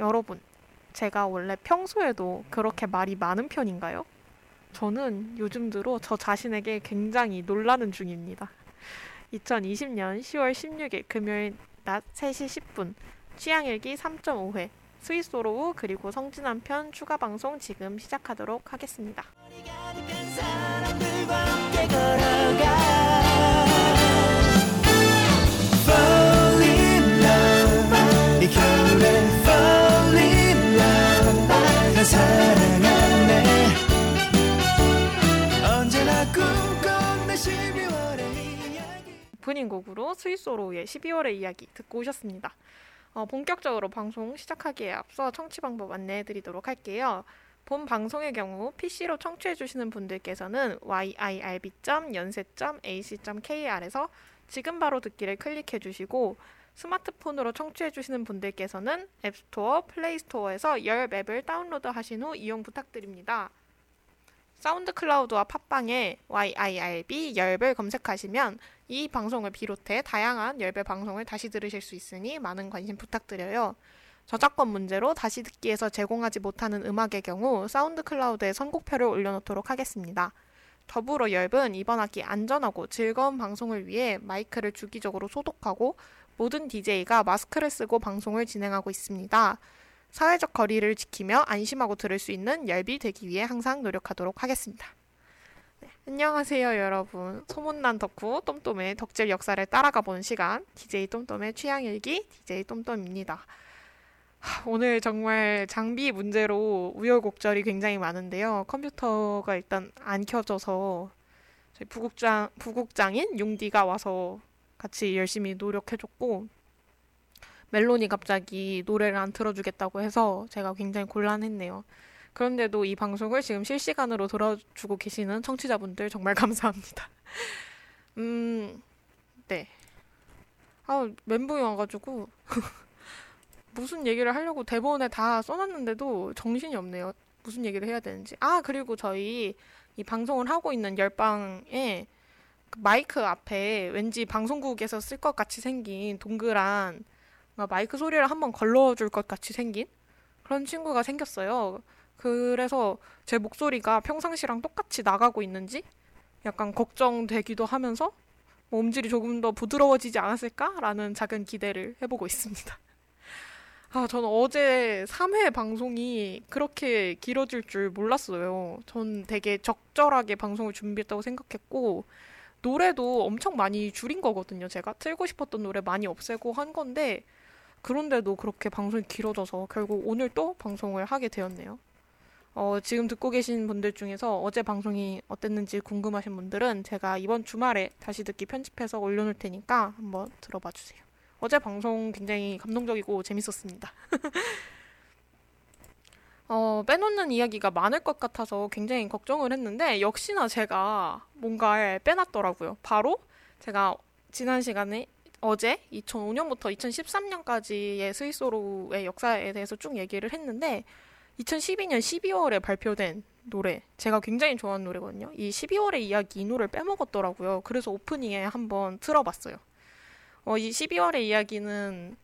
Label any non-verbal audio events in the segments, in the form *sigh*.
여러분, 제가 원래 평소에도 그렇게 말이 많은 편인가요? 저는 요즘 들어 저 자신에게 굉장히 놀라는 중입니다. 2020년 10월 16일 금요일 낮 3시 10분 취향일기 3.5회 스위스로우 그리고 성진한 편 추가 방송 지금 시작하도록 하겠습니다. 오프닝 곡으로 스윗소로우의 12월의 이야기 듣고 오셨습니다. 어, 본격적으로 방송 시작하기에 앞서 청취 방법 안내해 드리도록 할게요. 본 방송의 경우 PC로 청취해 주시는 분들께서는 yirb.yonsei.ac.kr에서 지금 바로 듣기를 클릭해 주시고 스마트폰으로 청취해 주시는 분들께서는 앱스토어, 플레이스토어에서 열 맵을 다운로드 하신 후 이용 부탁드립니다. 사운드 클라우드와 팟빵에 YIRB 열배 검색하시면 이 방송을 비롯해 다양한 열배 방송을 다시 들으실 수 있으니 많은 관심 부탁드려요. 저작권 문제로 다시 듣기에서 제공하지 못하는 음악의 경우 사운드 클라우드에 선곡표를 올려놓도록 하겠습니다. 더불어 열은 이번 학기 안전하고 즐거운 방송을 위해 마이크를 주기적으로 소독하고 모든 DJ가 마스크를 쓰고 방송을 진행하고 있습니다. 사회적 거리를 지키며 안심하고 들을 수 있는 열비 되기 위해 항상 노력하도록 하겠습니다. 네, 안녕하세요 여러분. 소문난 덕후 똠똠의 덕질 역사를 따라가 보는 시간 DJ 똠똠의 취향일기 DJ 똠똠입니다. 오늘 정말 장비 문제로 우여곡절이 굉장히 많은데요. 컴퓨터가 일단 안 켜져서 저희 부국장 부국장인 용디가 와서 같이 열심히 노력해줬고 멜론이 갑자기 노래를 안 틀어주겠다고 해서 제가 굉장히 곤란했네요. 그런데도 이 방송을 지금 실시간으로 들어주고 계시는 청취자분들 정말 *laughs* 감사합니다. 음, 네. 아, 멘붕이 와가지고 *laughs* 무슨 얘기를 하려고 대본에 다 써놨는데도 정신이 없네요. 무슨 얘기를 해야 되는지. 아, 그리고 저희 이 방송을 하고 있는 열방에 그 마이크 앞에 왠지 방송국에서 쓸 것 같이 생긴 동그란 마이크 소리를 한번 걸러줄 것 같이 생긴 그런 친구가 생겼어요. 그래서 제 목소리가 평상시랑 똑같이 나가고 있는지 약간 걱정되기도 하면서 뭐 음질이 조금 더 부드러워지지 않았을까라는 작은 기대를 해보고 있습니다. *laughs* 아, 저는 어제 3회 방송이 그렇게 길어질 줄 몰랐어요. 전 되게 적절하게 방송을 준비했다고 생각했고, 노래도 엄청 많이 줄인 거거든요. 제가 틀고 싶었던 노래 많이 없애고 한 건데, 그런데도 그렇게 방송이 길어져서 결국 오늘 또 방송을 하게 되었네요. 어, 지금 듣고 계신 분들 중에서 어제 방송이 어땠는지 궁금하신 분들은 제가 이번 주말에 다시 듣기 편집해서 올려놓을 테니까 한번 들어봐 주세요. 어제 방송 굉장히 감동적이고 재밌었습니다. *laughs* 어, 빼놓는 이야기가 많을 것 같아서 굉장히 걱정을 했는데 역시나 제가 뭔가를 빼놨더라고요. 바로 제가 지난 시간에 어제 2005년부터 2013년까지의 스위스로의 역사에 대해서 쭉 얘기를 했는데 2012년 12월에 발표된 노래 제가 굉장히 좋아하는 노래거든요. 이 12월의 이야기 이 노래를 빼먹었더라고요. 그래서 오프닝에 한번 틀어봤어요. 어, 이 12월의 이야기는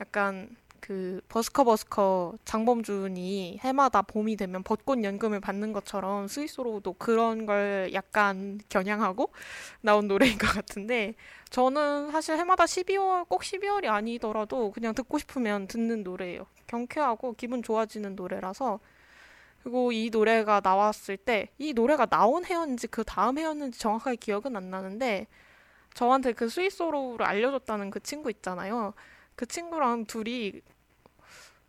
약간 그 버스커 버스커 장범준이 해마다 봄이 되면 벚꽃 연금을 받는 것처럼 스위스로도 그런 걸 약간 겨냥하고 나온 노래인 것 같은데 저는 사실 해마다 12월 꼭 12월이 아니더라도 그냥 듣고 싶으면 듣는 노래예요. 경쾌하고 기분 좋아지는 노래라서 그리고 이 노래가 나왔을 때 이 노래가 나온 해였는지 그 다음 해였는지 정확하게 기억은 안 나는데 저한테 그 스위스로를 알려줬다는 그 친구 있잖아요. 그 친구랑 둘이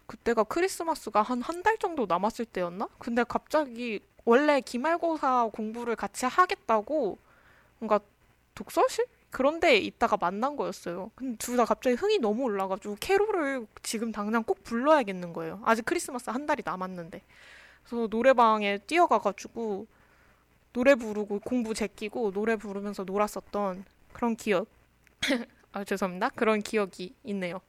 그때가 크리스마스가 한 한 달 정도 남았을 때였나? 근데 갑자기 원래 기말고사 공부를 같이 하겠다고 뭔가 독서실 그런데 있다가 만난 거였어요. 근데 둘 다 갑자기 흥이 너무 올라가지고 캐롤을 지금 당장 꼭 불러야겠는 거예요. 아직 크리스마스 한 달이 남았는데. 그래서 노래방에 뛰어가가지고 노래 부르고 공부 제끼고 노래 부르면서 놀았었던 그런 기억. *laughs* 아 죄송합니다. 그런 기억이 있네요.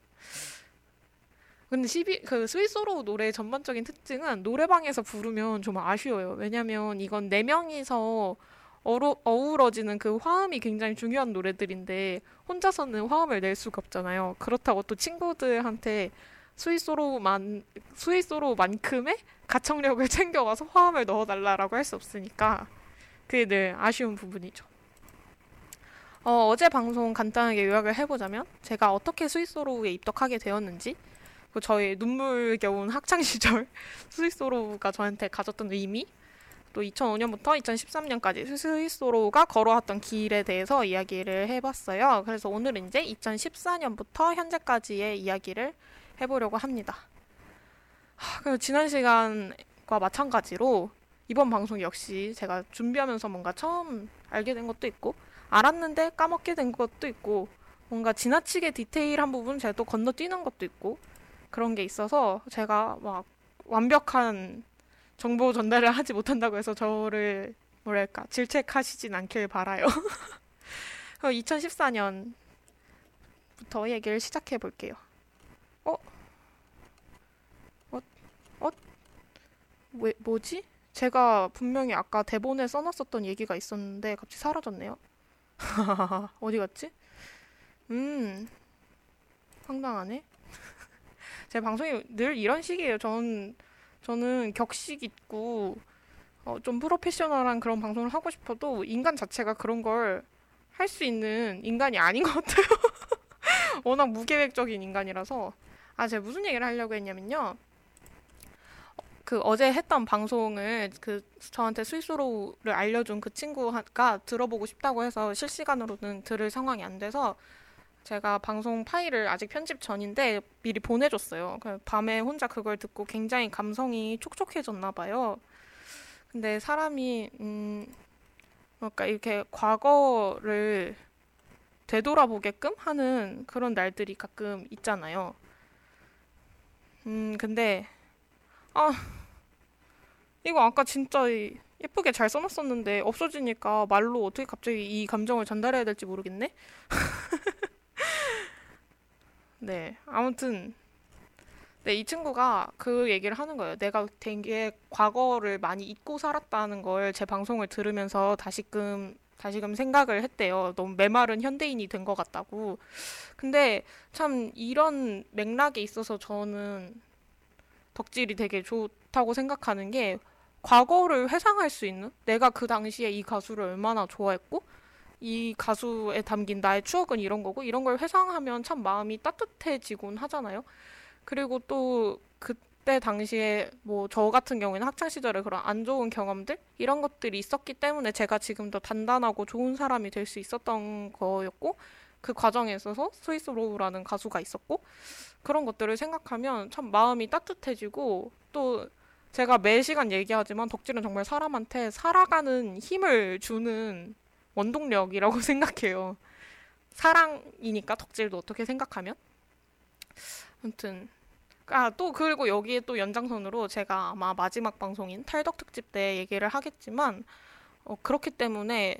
근데 12, 그 스위스로 노래 전반적인 특징은 노래방에서 부르면 좀 아쉬워요. 왜냐면 이건 네 명이서 어루, 어우러지는 그 화음이 굉장히 중요한 노래들인데 혼자서는 화음을 낼 수가 없잖아요. 그렇다고 또 친구들한테 스위스로만 스위스로만큼의 가청력을 *laughs* 챙겨와서 화음을 넣어달라라고 할 수 없으니까 그게 늘 아쉬운 부분이죠. 어, 어제 방송 간단하게 요약을 해보자면 제가 어떻게 스위스로에 입덕하게 되었는지 그 저의 눈물겨운 학창 시절 *laughs* 스위스로가 저한테 가졌던 의미 또 2005년부터 2013년까지 스위스로가 걸어왔던 길에 대해서 이야기를 해봤어요. 그래서 오늘은 이제 2014년부터 현재까지의 이야기를 해보려고 합니다. 하, 지난 시간과 마찬가지로 이번 방송 역시 제가 준비하면서 뭔가 처음 알게 된 것도 있고 알았는데 까먹게 된 것도 있고 뭔가 지나치게 디테일한 부분 제가 또 건너뛰는 것도 있고 그런 게 있어서 제가 막 완벽한 정보 전달을 하지 못한다고 해서 저를 뭐랄까 질책하시진 않길 바라요. *laughs* 2014년부터 얘기를 시작해 볼게요. 어? 어? 어? 왜 뭐지? 제가 분명히 아까 대본에 써놨었던 얘기가 있었는데 갑자기 사라졌네요. *laughs* 어디 갔지? 음, 황당하네. 제 방송이 늘 이런 식이에요. 전 저는 격식 있고 어, 좀 프로페셔널한 그런 방송을 하고 싶어도 인간 자체가 그런 걸 할 수 있는 인간이 아닌 것 같아요. *laughs* 워낙 무계획적인 인간이라서 아 제가 무슨 얘기를 하려고 했냐면요. 그 어제 했던 방송을 그 저한테 스위스로를 알려준 그 친구가 들어보고 싶다고 해서 실시간으로는 들을 상황이 안 돼서 제가 방송 파일을 아직 편집 전인데 미리 보내줬어요. 밤에 혼자 그걸 듣고 굉장히 감성이 촉촉해졌나 봐요. 근데 사람이 음 그러니까 이렇게 과거를 되돌아보게끔 하는 그런 날들이 가끔 있잖아요. 음 근데 아 이거 아까 진짜 예쁘게 잘 써놨었는데 없어지니까 말로 어떻게 갑자기 이 감정을 전달해야 될지 모르겠네. *laughs* 네, 아무튼 네, 이 친구가 그 얘기를 하는 거예요. 내가 되게 과거를 많이 잊고 살았다는 걸 제 방송을 들으면서 다시금 다시금 생각을 했대요. 너무 메마른 현대인이 된 것 같다고. 근데 참 이런 맥락에 있어서 저는 덕질이 되게 좋다고 생각하는 게 과거를 회상할 수 있는 내가 그 당시에 이 가수를 얼마나 좋아했고 이 가수에 담긴 나의 추억은 이런 거고 이런 걸 회상하면 참 마음이 따뜻해지곤 하잖아요. 그리고 또 그때 당시에 뭐 저 같은 경우에는 학창 시절에 그런 안 좋은 경험들 이런 것들이 있었기 때문에 제가 지금 더 단단하고 좋은 사람이 될 수 있었던 거였고 그 과정에 있어서 스윗소로우라는 가수가 있었고 그런 것들을 생각하면 참 마음이 따뜻해지고 또 제가 매 시간 얘기하지만 덕질은 정말 사람한테 살아가는 힘을 주는 원동력이라고 *laughs* 생각해요. 사랑이니까 덕질도 어떻게 생각하면? 아무튼 아 또 그리고 여기에 또 연장선으로 제가 아마 마지막 방송인 탈덕 특집 때 얘기를 하겠지만 어, 그렇기 때문에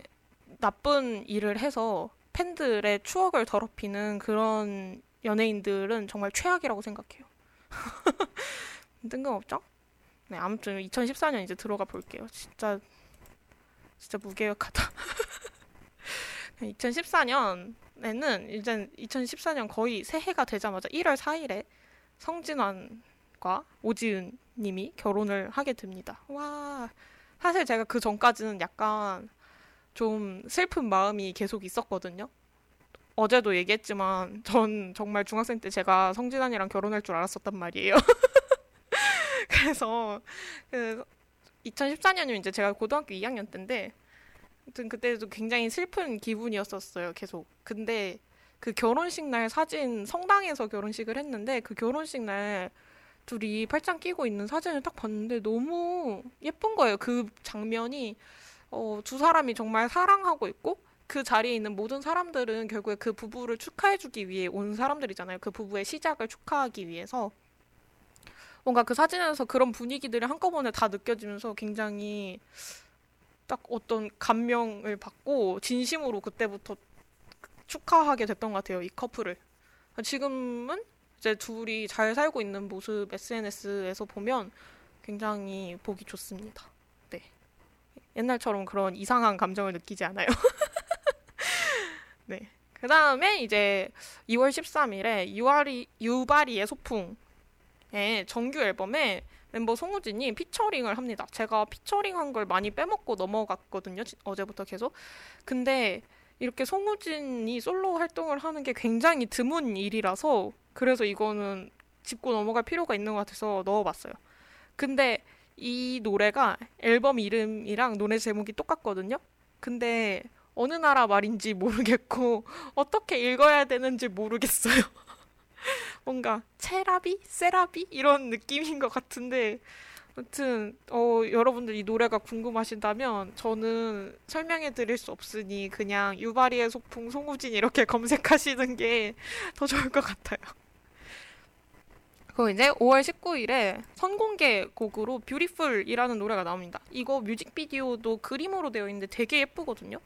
나쁜 일을 해서 팬들의 추억을 더럽히는 그런 연예인들은 정말 최악이라고 생각해요. *laughs* 뜬금없죠? 네, 아무튼 2014년 이제 들어가 볼게요. 진짜 진짜 무계획하다. *laughs* 2014년에는 이제 2014년 거의 새해가 되자마자 1월 4일에 성진환과 오지은 님이 결혼을 하게 됩니다. 와. 사실 제가 그 전까지는 약간 좀 슬픈 마음이 계속 있었거든요. 어제도 얘기했지만 전 정말 중학생 때 제가 성진환이랑 결혼할 줄 알았었단 말이에요. *laughs* 그래서 그 2014년이면 이제 제가 고등학교 2학년 때인데 아무튼 그때도 굉장히 슬픈 기분이었었어요. 계속. 근데 그 결혼식 날 사진 성당에서 결혼식을 했는데 그 결혼식 날 둘이 팔짱 끼고 있는 사진을 딱 봤는데 너무 예쁜 거예요. 그 장면이 어, 두 사람이 정말 사랑하고 있고 그 자리에 있는 모든 사람들은 결국에 그 부부를 축하해주기 위해 온 사람들이잖아요. 그 부부의 시작을 축하하기 위해서 뭔가 그 사진에서 그런 분위기들이 한꺼번에 다 느껴지면서 굉장히 딱 어떤 감명을 받고 진심으로 그때부터 축하하게 됐던 것 같아요. 이 커플을. 지금은 이제 둘이 잘 살고 있는 모습 SNS에서 보면 굉장히 보기 좋습니다. 네. 옛날처럼 그런 이상한 감정을 느끼지 않아요. *laughs* 네. 그 다음에 이제 2월 13일에 유아리, 유발이의 소풍 정규 앨범에 멤버 송우진이 피처링을 합니다. 제가 피처링한 걸 많이 빼먹고 넘어갔거든요. 어제부터 계속. 근데 이렇게 송우진이 솔로 활동을 하는 게 굉장히 드문 일이라서 그래서 이거는 짚고 넘어갈 필요가 있는 것 같아서 넣어봤어요. 근데 이 노래가 앨범 이름이랑 노래 제목이 똑같거든요. 근데 어느 나라 말인지 모르겠고 어떻게 읽어야 되는지 모르겠어요. *laughs* 뭔가 체라비, 세라비 이런 느낌인 것 같은데 아무튼 어, 여러분들 이 노래가 궁금하신다면 저는 설명해 드릴 수 없으니 그냥 유바리의 소풍 송우진 이렇게 *laughs* 검색하시는 게 더 좋을 것 같아요. 그리고 이제 5월 19일에 선공개 곡으로 뷰티풀이라는 노래가 나옵니다. 이거 뮤직비디오도 그림으로 되어 있는데 되게 예쁘거든요.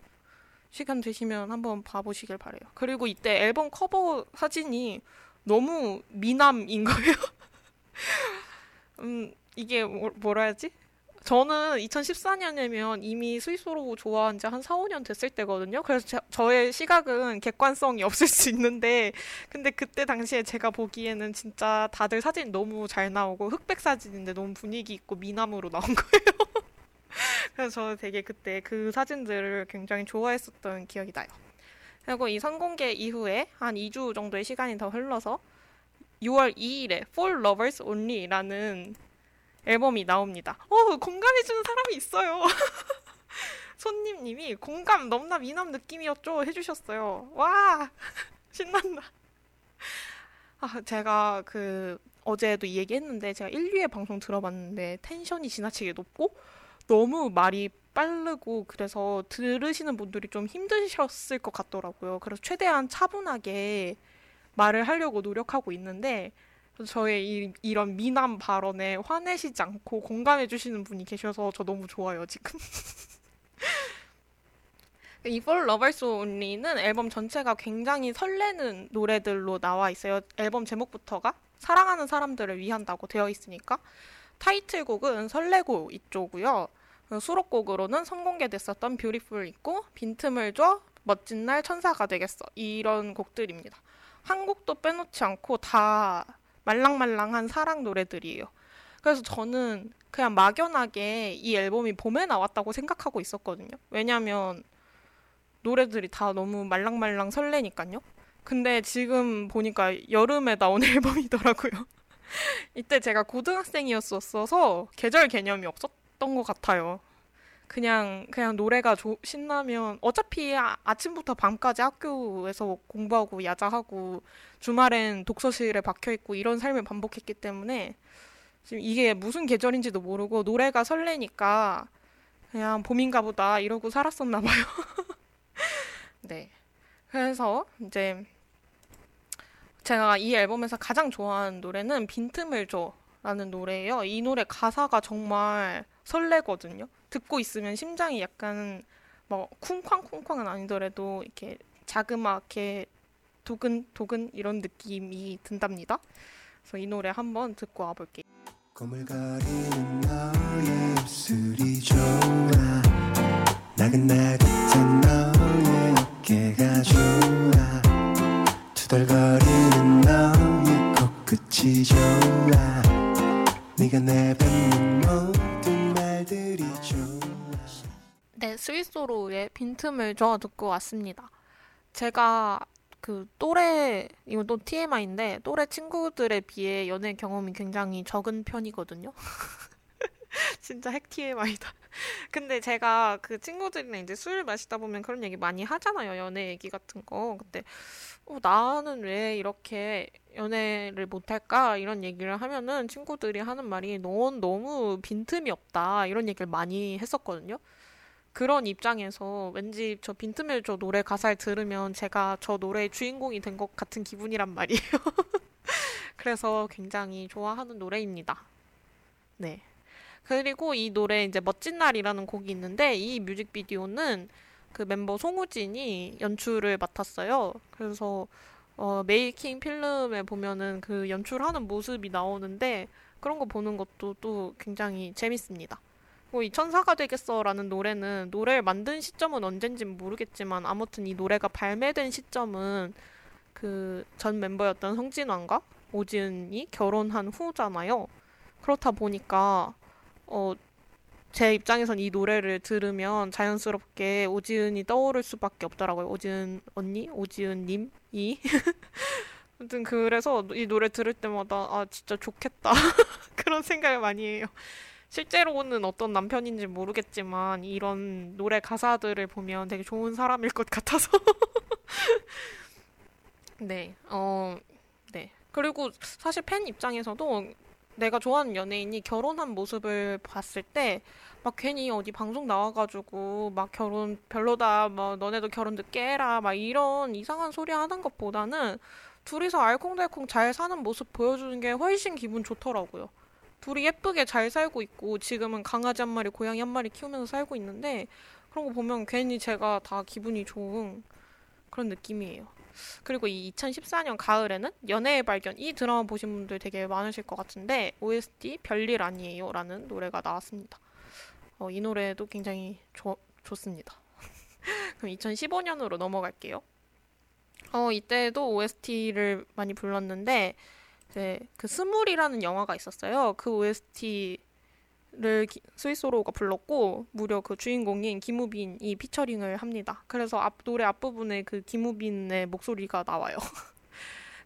시간 되시면 한번 봐보시길 바래요. 그리고 이때 앨범 커버 사진이 너무 미남인 거예요. *laughs* 음, 이게 뭐, 뭐라 해야지? 저는 2014년이면 이미 스위스로 좋아한 지 한 4, 5년 됐을 때거든요. 그래서 제, 저의 시각은 객관성이 *laughs* 없을 수 있는데, 근데 그때 당시에 제가 보기에는 진짜 다들 사진 너무 잘 나오고, 흑백 사진인데 너무 분위기 있고 미남으로 나온 *laughs* 거예요. 그래서 저는 되게 그때 그 사진들을 굉장히 좋아했었던 기억이 나요. 그리고 이 선공개 이후에 한 2주 정도의 시간이 더 흘러서 6월 2일에 For Lovers Only라는 앨범이 나옵니다. 어, 공감해주는 사람이 있어요. *laughs* 손님님이 공감 넘나 미남 느낌이었죠 해주셨어요. 와 *laughs* 신난다. 아 제가 그 어제도 이 얘기했는데 제가 1류의 방송 들어봤는데 텐션이 지나치게 높고 너무 말이 빠르고 그래서 들으시는 분들이 좀 힘드셨을 것 같더라고요. 그래서 최대한 차분하게 말을 하려고 노력하고 있는데 저의 이, 이런 미남 발언에 화내시지 않고 공감해 주시는 분이 계셔서 저 너무 좋아요, 지금. *laughs* 이 For Lovers Only는 앨범 전체가 굉장히 설레는 노래들로 나와 있어요. 앨범 제목부터가 사랑하는 사람들을 위한다고 되어 있으니까 타이틀곡은 설레고 있죠고요. 수록곡으로는 선공개됐었던 뷰티풀 있고 빈틈을 줘 멋진 날 천사가 되겠어 이런 곡들입니다. 한 곡도 빼놓지 않고 다 말랑말랑한 사랑 노래들이에요. 그래서 저는 그냥 막연하게 이 앨범이 봄에 나왔다고 생각하고 있었거든요. 왜냐면 노래들이 다 너무 말랑말랑 설레니까요. 근데 지금 보니까 여름에 나온 *laughs* 앨범이더라고요. 이때 제가 고등학생이었었어서 계절 개념이 없었 던 것 같아요. 그냥 그냥 노래가 조, 신나면 어차피 아, 아침부터 밤까지 학교에서 공부하고 야자하고 주말엔 독서실에 박혀 있고 이런 삶을 반복했기 때문에 지금 이게 무슨 계절인지도 모르고 노래가 설레니까 그냥 봄인가 보다 이러고 살았었나 봐요. *laughs* 네. 그래서 이제 제가 이 앨범에서 가장 좋아하는 노래는 빈틈을 줘라는 노래예요. 이 노래 가사가 정말 설레거든요. 듣고 있으면 심장이 약간 뭐 쿵쾅쿵쾅은 아니더라도 이렇게 자그맣게 도근 도근 이런 느낌이 든답니다. 그래서 이 노래 한번 듣고 와볼게요. 거물거리는 너의 코끝이 좋아 네가 내뱉는 모 네, 스위스로의 빈틈을 줘 듣고 왔습니다. 제가 그 또래 이건 또 TMI인데 또래 친구들에 비해 연애 경험이 굉장히 적은 편이거든요. *laughs* 진짜 핵 TMI다. 근데 제가 그 친구들이랑 이제 술 마시다 보면 그런 얘기 많이 하잖아요. 연애 얘기 같은 거. 근데 어, 나는 왜 이렇게 연애를 못할까? 이런 얘기를 하면은 친구들이 하는 말이 넌 너무 빈틈이 없다. 이런 얘기를 많이 했었거든요. 그런 입장에서 왠지 저 빈틈을 저 노래 가사를 들으면 제가 저 노래의 주인공이 된 것 같은 기분이란 말이에요. *laughs* 그래서 굉장히 좋아하는 노래입니다. 네. 그리고 이 노래 이제 멋진 날이라는 곡이 있는데 이 뮤직비디오는 그 멤버 송우진이 연출을 맡았어요. 그래서 어, 메이킹 필름에 보면은 그 연출하는 모습이 나오는데 그런 거 보는 것도 또 굉장히 재밌습니다. 뭐 이 천사가 되겠어라는 노래는 노래를 만든 시점은 언젠진 모르겠지만 아무튼 이 노래가 발매된 시점은 그 전 멤버였던 성진환과 오지은이 결혼한 후잖아요. 그렇다 보니까 어, 제 입장에선 이 노래를 들으면 자연스럽게 오지은이 떠오를 수밖에 없더라고요. 오지은 언니, 오지은 님이. *laughs* 아무튼 그래서 이 노래 들을 때마다 아 진짜 좋겠다 *laughs* 그런 생각을 많이 해요. 실제로는 어떤 남편인지 모르겠지만 이런 노래 가사들을 보면 되게 좋은 사람일 것 같아서 *laughs* 네, 어, 네. 그리고 사실 팬 입장에서도 내가 좋아하는 연예인이 결혼한 모습을 봤을 때 막 괜히 어디 방송 나와가지고 막 결혼 별로다, 뭐 너네도 결혼 늦게 해라, 막 이런 이상한 소리 하는 것보다는 둘이서 알콩달콩 잘 사는 모습 보여주는 게 훨씬 기분 좋더라고요. 둘이 예쁘게 잘 살고 있고 지금은 강아지 한 마리, 고양이 한 마리 키우면서 살고 있는데 그런 거 보면 괜히 제가 다 기분이 좋은 그런 느낌이에요. 그리고 이 2014년 가을에는 연애의 발견 이 드라마 보신 분들 되게 많으실 것 같은데 OST 별일 아니에요 라는 노래가 나왔습니다. 어, 이 노래도 굉장히 조, 좋습니다. *laughs* 그럼 2015년으로 넘어갈게요. 어, 이때도 OST를 많이 불렀는데 이제 그 스물이라는 영화가 있었어요. 그 OST 를 스윗소로우가 불렀고 무려 그 주인공인 김우빈이 피처링을 합니다. 그래서 앞 노래 앞부분에 그 김우빈의 목소리가 나와요. *laughs*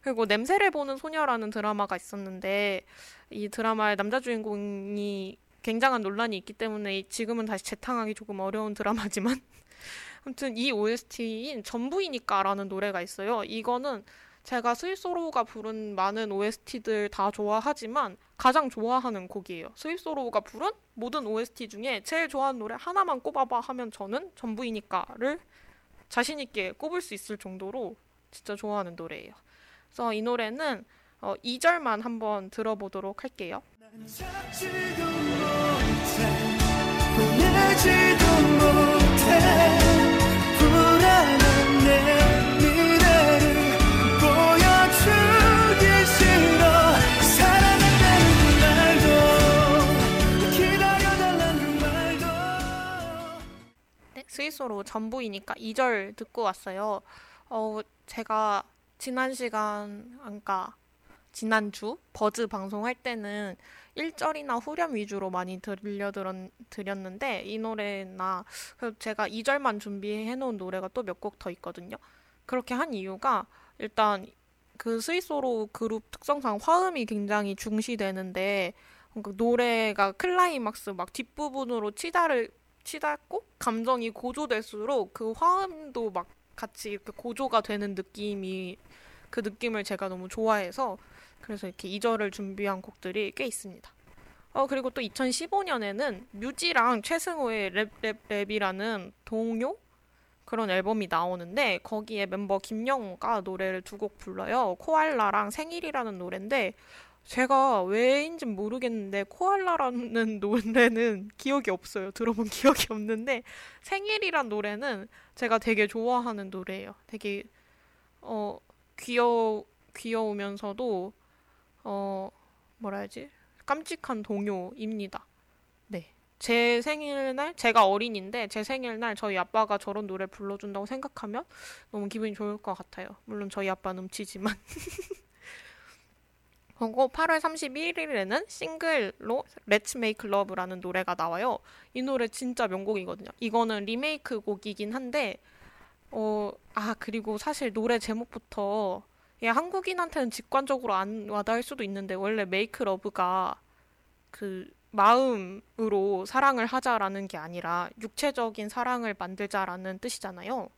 그리고 냄새를 보는 소녀라는 드라마가 있었는데 이 드라마의 남자 주인공이 굉장한 논란이 있기 때문에 지금은 다시 재탕하기 조금 어려운 드라마지만 *laughs* 아무튼 이 OST인 전부이니까라는 노래가 있어요. 이거는 제가 스위스로우가 부른 많은 OST들 다 좋아하지만 가장 좋아하는 곡이에요. 스위스로우가 부른 모든 OST 중에 제일 좋아하는 노래 하나만 꼽아봐 하면 저는 전부이니까를 자신 있게 꼽을 수 있을 정도로 진짜 좋아하는 노래예요. 그래서 이 노래는 어, 2절만 한번 들어보도록 할게요. 전부이니까 2절 듣고 왔어요. 어, 제가 지난 시간, 그러니까 지난주 버즈 방송할 때는 1절이나 후렴 위주로 많이 들려드렸는데 이 노래나 제가 2절만 준비해 놓은 노래가 또 몇 곡 더 있거든요. 그렇게 한 이유가 일단 그 스위스로 그룹 특성상 화음이 굉장히 중시되는데 그 노래가 클라이막스 막 뒷부분으로 치다를 치닫고 감정이 고조될수록 그 화음도 막 같이 이렇게 고조가 되는 느낌이 그 느낌을 제가 너무 좋아해서 그래서 이렇게 2절을 준비한 곡들이 꽤 있습니다. 어 그리고 또 2015년에는 뮤지랑 최승호의 랩랩 랩이라는 동요 그런 앨범이 나오는데 거기에 멤버 김영우가 노래를 두 곡 불러요. 코알라랑 생일이라는 노래인데 제가 왜인진 모르겠는데 코알라라는 *laughs* 노래는 기억이 없어요. 들어본 기억이 없는데 생일이란 노래는 제가 되게 좋아하는 노래예요. 되게 어 귀여 귀여우면서도 어 뭐라 해야지 깜찍한 동요입니다. 네. 제 생일날 제가 어린인데 제 생일날 저희 아빠가 저런 노래 불러준다고 생각하면 너무 기분이 좋을 것 같아요. 물론 저희 아빠는 음치지만 *laughs* 그리고 8월 31일에는 싱글로 Let's Make Love라는 노래가 나와요. 이 노래 진짜 명곡이거든요. 이거는 리메이크 곡이긴 한데 어, 아, 그리고 사실 노래 제목부터 예, 한국인한테는 직관적으로 안 와닿을 수도 있는데 원래 Make Love가 그 마음으로 사랑을 하자라는 게 아니라 육체적인 사랑을 만들자라는 뜻이잖아요.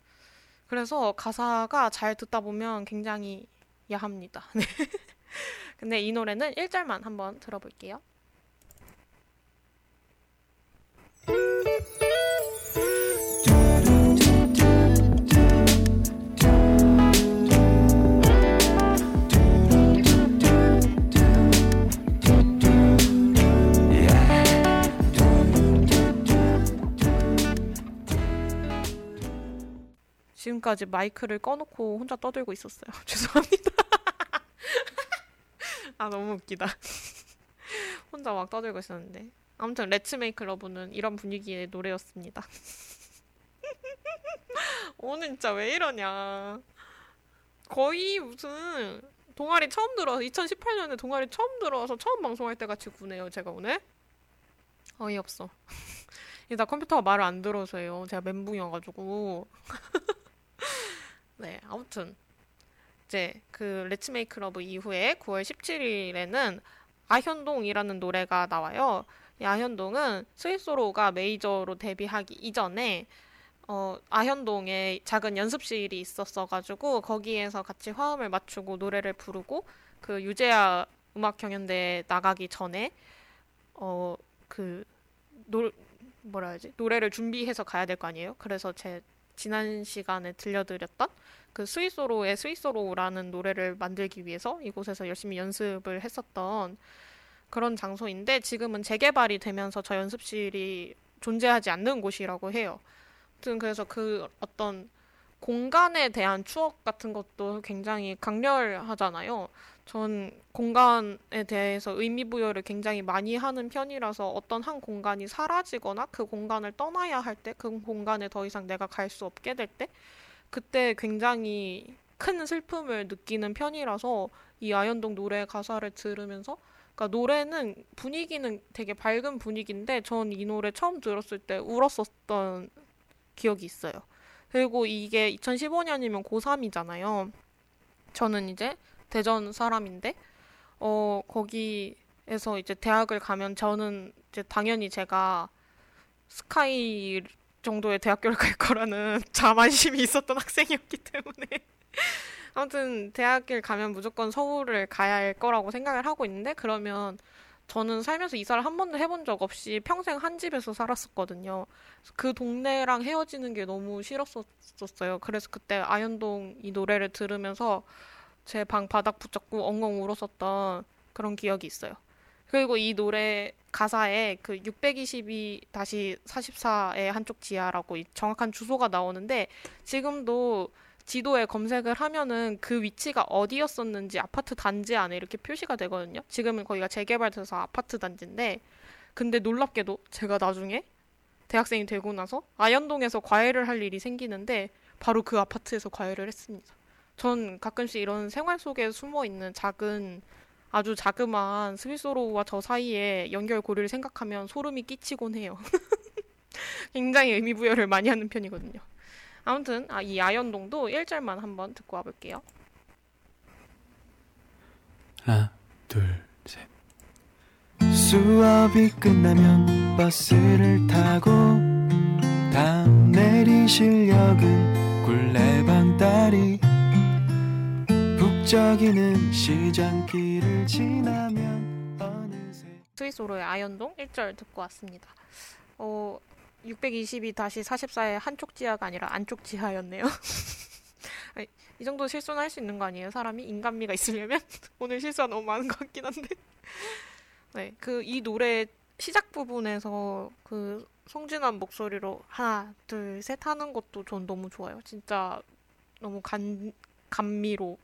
그래서 가사가 잘 듣다 보면 굉장히 야합니다. *laughs* 네. 근데 이 노래는 1절만 한번 들어볼게요. 지금까지 마이크를 꺼놓고 혼자 떠들고 있었어요. *laughs* 죄송합니다. *laughs* *laughs* 아 너무 웃기다. *laughs* 혼자 막 떠들고 있었는데. 아무튼 레츠 메이크 러브는 이런 분위기의 노래였습니다. 오늘 *laughs* 진짜 왜 이러냐. 거의 무슨 동아리 처음 들어서 2018년에 동아리 처음 들어와서 처음 방송할 때 같이 구네요. 제가 오늘 어이없어. 다 컴퓨터가 말을 안 들어서요. 제가 멘붕이어가지고. 네, 아무튼 이제 그 Let's Make Love 이후에 9월 17일에는 아현동이라는 노래가 나와요. 이 아현동은 Sweet Sorrow가 메이저로 데뷔하기 이전에 어, 아현동에 작은 연습실이 있었어가지고 거기에서 같이 화음을 맞추고 노래를 부르고 그 유재하 음악 경연대 나가기 전에 어 그 노 뭐라 해야지 노래를 준비해서 가야 될 거 아니에요. 그래서 제 지난 시간에 들려드렸던 그 스위스로의 스위스로라는 노래를 만들기 위해서 이곳에서 열심히 연습을 했었던 그런 장소인데 지금은 재개발이 되면서 저 연습실이 존재하지 않는 곳이라고 해요. 아무튼 그래서 그 어떤 공간에 대한 추억 같은 것도 굉장히 강렬하잖아요. 전 공간에 대해서 의미 부여를 굉장히 많이 하는 편이라서 어떤 한 공간이 사라지거나 그 공간을 떠나야 할 때, 그 공간에 더 이상 내가 갈 수 없게 될 때, 그때 굉장히 큰 슬픔을 느끼는 편이라서 이 아현동 노래 가사를 들으면서 그러니까 노래는 분위기는 되게 밝은 분위기인데 전 이 노래 처음 들었을 때 울었었던 기억이 있어요. 그리고 이게 2015년이면 고3이잖아요. 저는 이제 대전 사람인데, 어, 거기에서 이제 대학을 가면 저는 이제 당연히 제가 스카이 정도의 대학교를 갈 거라는 *laughs* 자만심이 있었던 학생이었기 때문에. 아무튼 대학을 가면 무조건 서울을 가야 할 거라고 생각을 하고 있는데, 그러면 저는 살면서 이사를 한 번도 해본 적 없이 평생 한 집에서 살았었거든요. 그 동네랑 헤어지는 게 너무 싫었었어요. 그래서 그때 아현동 이 노래를 들으면서 제 방 바닥 붙잡고 엉엉 울었었던 그런 기억이 있어요. 그리고 이 노래 가사에 그 622-44의 한쪽 지하라고 정확한 주소가 나오는데 지금도 지도에 검색을 하면은 그 위치가 어디였었는지 아파트 단지 안에 이렇게 표시가 되거든요. 지금은 거기가 재개발돼서 아파트 단지인데, 근데 놀랍게도 제가 나중에 대학생이 되고 나서 아현동에서 과외를 할 일이 생기는데, 바로 그 아파트에서 과외를 했습니다. 전 가끔씩 이런 생활 속에 숨어 있는 작은 아주 자그마한 스위스로와 저 사이에 연결 고리를 생각하면 소름이 끼치곤 해요. *laughs* 굉장히 의미 부여를 많이 하는 편이거든요. 아무튼 아, 이 아현동도 1절만 한번 듣고 와볼게요. 하나, 둘, 셋. 수업이 끝나면 버스를 타고 다음 내리실 역은 굴레방 다리 북적이는 시장길을 지나면 어느새 스위스로의 아현동 1절 듣고 왔습니다. 어, 622 다시 44의 한쪽 지하가 아니라 안쪽 지하였네요. *laughs* 이 정도 실수는 할 수 있는 거 아니에요? 사람이 인간미가 있으려면 *laughs* 오늘 실수가 너무 많은 것 같긴 한데. *laughs* 네, 그 이 노래 시작 부분에서 그 송진한 목소리로 하나, 둘, 셋 하는 것도 전 너무 좋아요. 진짜 너무 간 감미로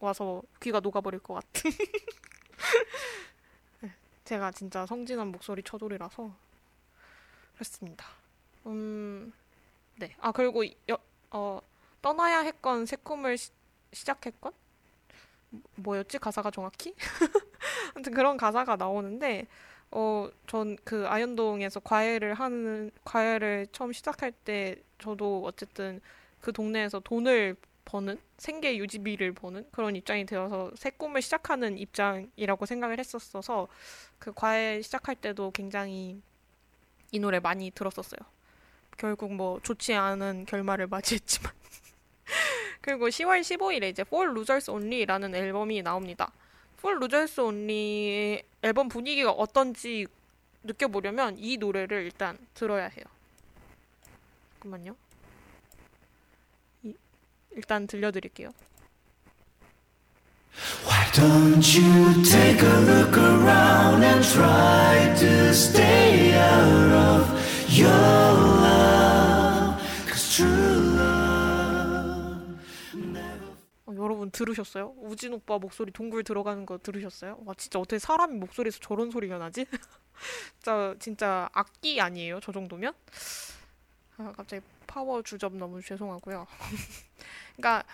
와서 귀가 녹아버릴 것 같은. *laughs* 네, 제가 진짜 성진한 목소리 처돌이라서 그렇습니다. 음, 네. 아, 그리고, 여, 어, 떠나야 했건 새콤을 시, 시작했건? 뭐였지? 가사가 정확히? *laughs* 아무튼 그런 가사가 나오는데, 어, 전 그 아현동에서 과외를 하는, 과외를 처음 시작할 때, 저도 어쨌든 그 동네에서 돈을 버는, 생계 유지비를 버는 그런 입장이 되어서 새 꿈을 시작하는 입장이라고 생각을 했었어서, 그 과외 시작할 때도 굉장히 이 노래 많이 들었었어요. 결국 뭐 좋지 않은 결말을 맞이했지만 *laughs* 그리고 10월 15일에 이제 For Losers Only라는 앨범이 나옵니다. For Losers Only 앨범 분위기가 어떤지 느껴보려면 이 노래를 일단 들어야 해요. 잠깐만요. 이, 일단 들려드릴게요. Why don't you take a look around and try to stay out of your love? Cause true love never 어, 여러분 들으셨어요? 우진 오빠 목소리 동굴 들어가는 거 들으셨어요? 와 진짜 어떻게 사람이 목소리에서 저런 소리가 나지? *laughs* 진짜 진짜 악기 아니에요? 저 정도면? 아, 갑자기 파워 주접 너무 죄송하고요. *laughs* 그러니까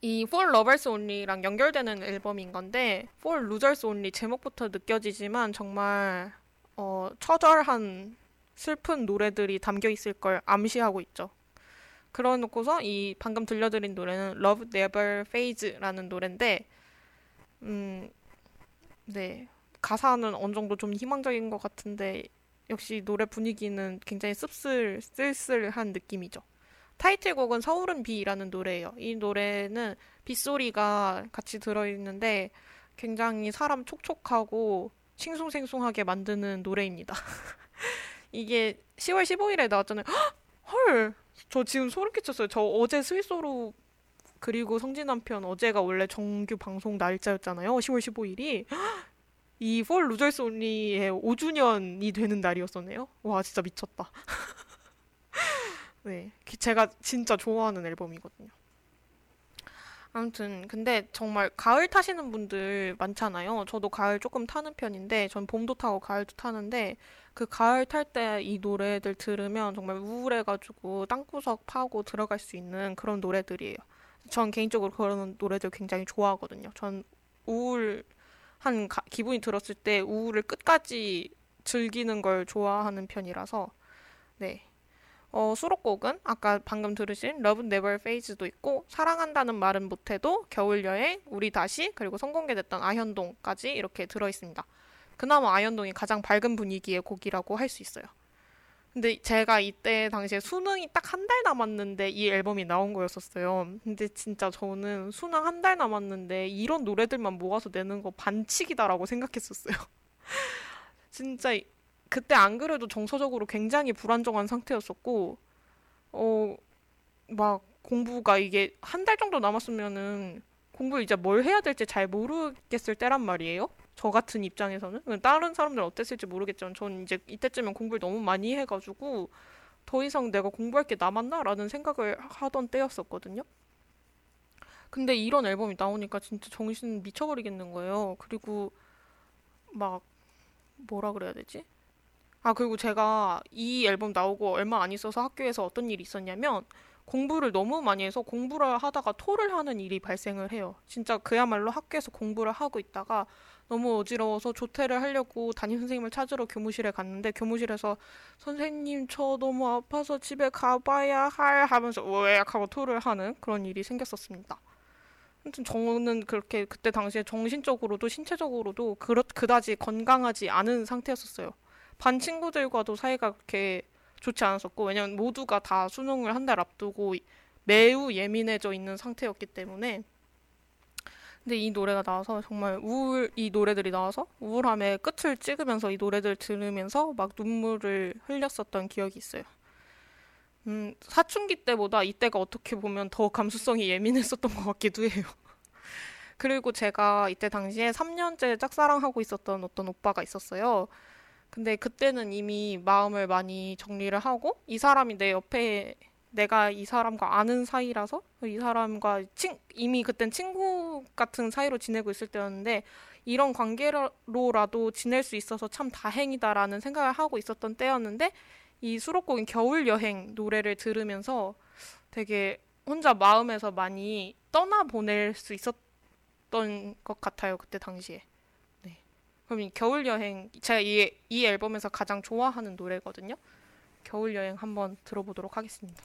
이 For Lovers Only랑 연결되는 앨범인 건데 For Losers Only 제목부터 느껴지지만 정말 어, 처절한 슬픈 노래들이 담겨 있을 걸 암시하고 있죠. 그러 놓고서 이 방금 들려드린 노래는 Love Never Fades라는 노래인데 음, 네. 가사는 어느 정도 좀 희망적인 것 같은데 역시 노래 분위기는 굉장히 씁쓸 쓸쓸한 느낌이죠. 타이틀곡은 서울은 비라는 노래예요. 이 노래는 빗소리가 같이 들어있는데 굉장히 사람 촉촉하고 싱숭생숭하게 만드는 노래입니다. *laughs* 이게 10월 15일에 나왔잖아요. 헐! 저 지금 소름 끼쳤어요. 저 어제 스위스로 그리고 성진 남편 어제가 원래 정규 방송 날짜였잖아요. 10월 15일이. 이 For Losers Only의 5주년이 되는 날이었었네요. 와, 진짜 미쳤다. *laughs* 네. 제가 진짜 좋아하는 앨범이거든요. 아무튼 근데 정말 가을 타시는 분들 많잖아요. 저도 가을 조금 타는 편인데 전 봄도 타고 가을도 타는데 그 가을 탈 때 이 노래들 들으면 정말 우울해가지고 땅구석 파고 들어갈 수 있는 그런 노래들이에요. 전 개인적으로 그런 노래들 굉장히 좋아하거든요. 전 우울한 가, 기분이 들었을 때 우울을 끝까지 즐기는 걸 좋아하는 편이라서 네 어, 수록곡은 아까 방금 들으신 Love Never Fades도 있고 사랑한다는 말은 못해도 겨울여행, 우리 다시 그리고 선공개됐던 아현동까지 이렇게 들어있습니다. 그나마 아현동이 가장 밝은 분위기의 곡이라고 할 수 있어요. 근데 제가 이때 당시에 수능이 딱 한 달 남았는데 이 앨범이 나온 거였었어요. 근데 진짜 저는 수능 한 달 남았는데 이런 노래들만 모아서 내는 거 반칙이다라고 생각했었어요. *laughs* 진짜 그때 안 그래도 정서적으로 굉장히 불안정한 상태였었고, 어, 막 공부가 이게 한 달 정도 남았으면은 공부 이제 뭘 해야 될지 잘 모르겠을 때란 말이에요. 저 같은 입장에서는. 다른 사람들은 어땠을지 모르겠지만 전 이제 이때쯤엔 공부를 너무 많이 해가지고 더 이상 내가 공부할 게 남았나라는 생각을 하던 때였었거든요. 근데 이런 앨범이 나오니까 진짜 정신 미쳐버리겠는 거예요. 그리고 막 뭐라 그래야 되지? 아, 그리고 제가 이 앨범 나오고 얼마 안 있어서 학교에서 어떤 일이 있었냐면 공부를 너무 많이 해서 공부를 하다가 토를 하는 일이 발생을 해요. 진짜 그야말로 학교에서 공부를 하고 있다가 너무 어지러워서 조퇴를 하려고 담임 선생님을 찾으러 교무실에 갔는데 교무실에서 선생님 저 너무 아파서 집에 가봐야 할 하면서 으악 하고 토를 하는 그런 일이 생겼었습니다. 아무튼 저는 그렇게 그때 당시에 정신적으로도 신체적으로도 그렇 그다지 건강하지 않은 상태였었어요. 반 친구들과도 사이가 그렇게 좋지 않았었고 왜냐면 모두가 다 수능을 한 달 앞두고 매우 예민해져 있는 상태였기 때문에 근데 이 노래가 나와서 정말 우울 이 노래들이 나와서 우울함의 끝을 찍으면서 이 노래들 들으면서 막 눈물을 흘렸었던 기억이 있어요. 음, 사춘기 때보다 이때가 어떻게 보면 더 감수성이 예민했었던 것 같기도 해요. *laughs* 그리고 제가 이때 당시에 3년째 짝사랑하고 있었던 어떤 오빠가 있었어요. 근데 그때는 이미 마음을 많이 정리를 하고 이 사람이 내 옆에 내가 이 사람과 아는 사이라서 이 사람과 친, 이미 그땐 친구 같은 사이로 지내고 있을 때였는데 이런 관계로라도 지낼 수 있어서 참 다행이다라는 생각을 하고 있었던 때였는데 이 수록곡인 겨울 여행 노래를 들으면서 되게 혼자 마음에서 많이 떠나 보낼 수 있었던 것 같아요 그때 당시에. 그럼 이 겨울 여행 제가 이, 이 앨범에서 가장 좋아하는 노래거든요. 겨울 여행 한번 들어보도록 하겠습니다.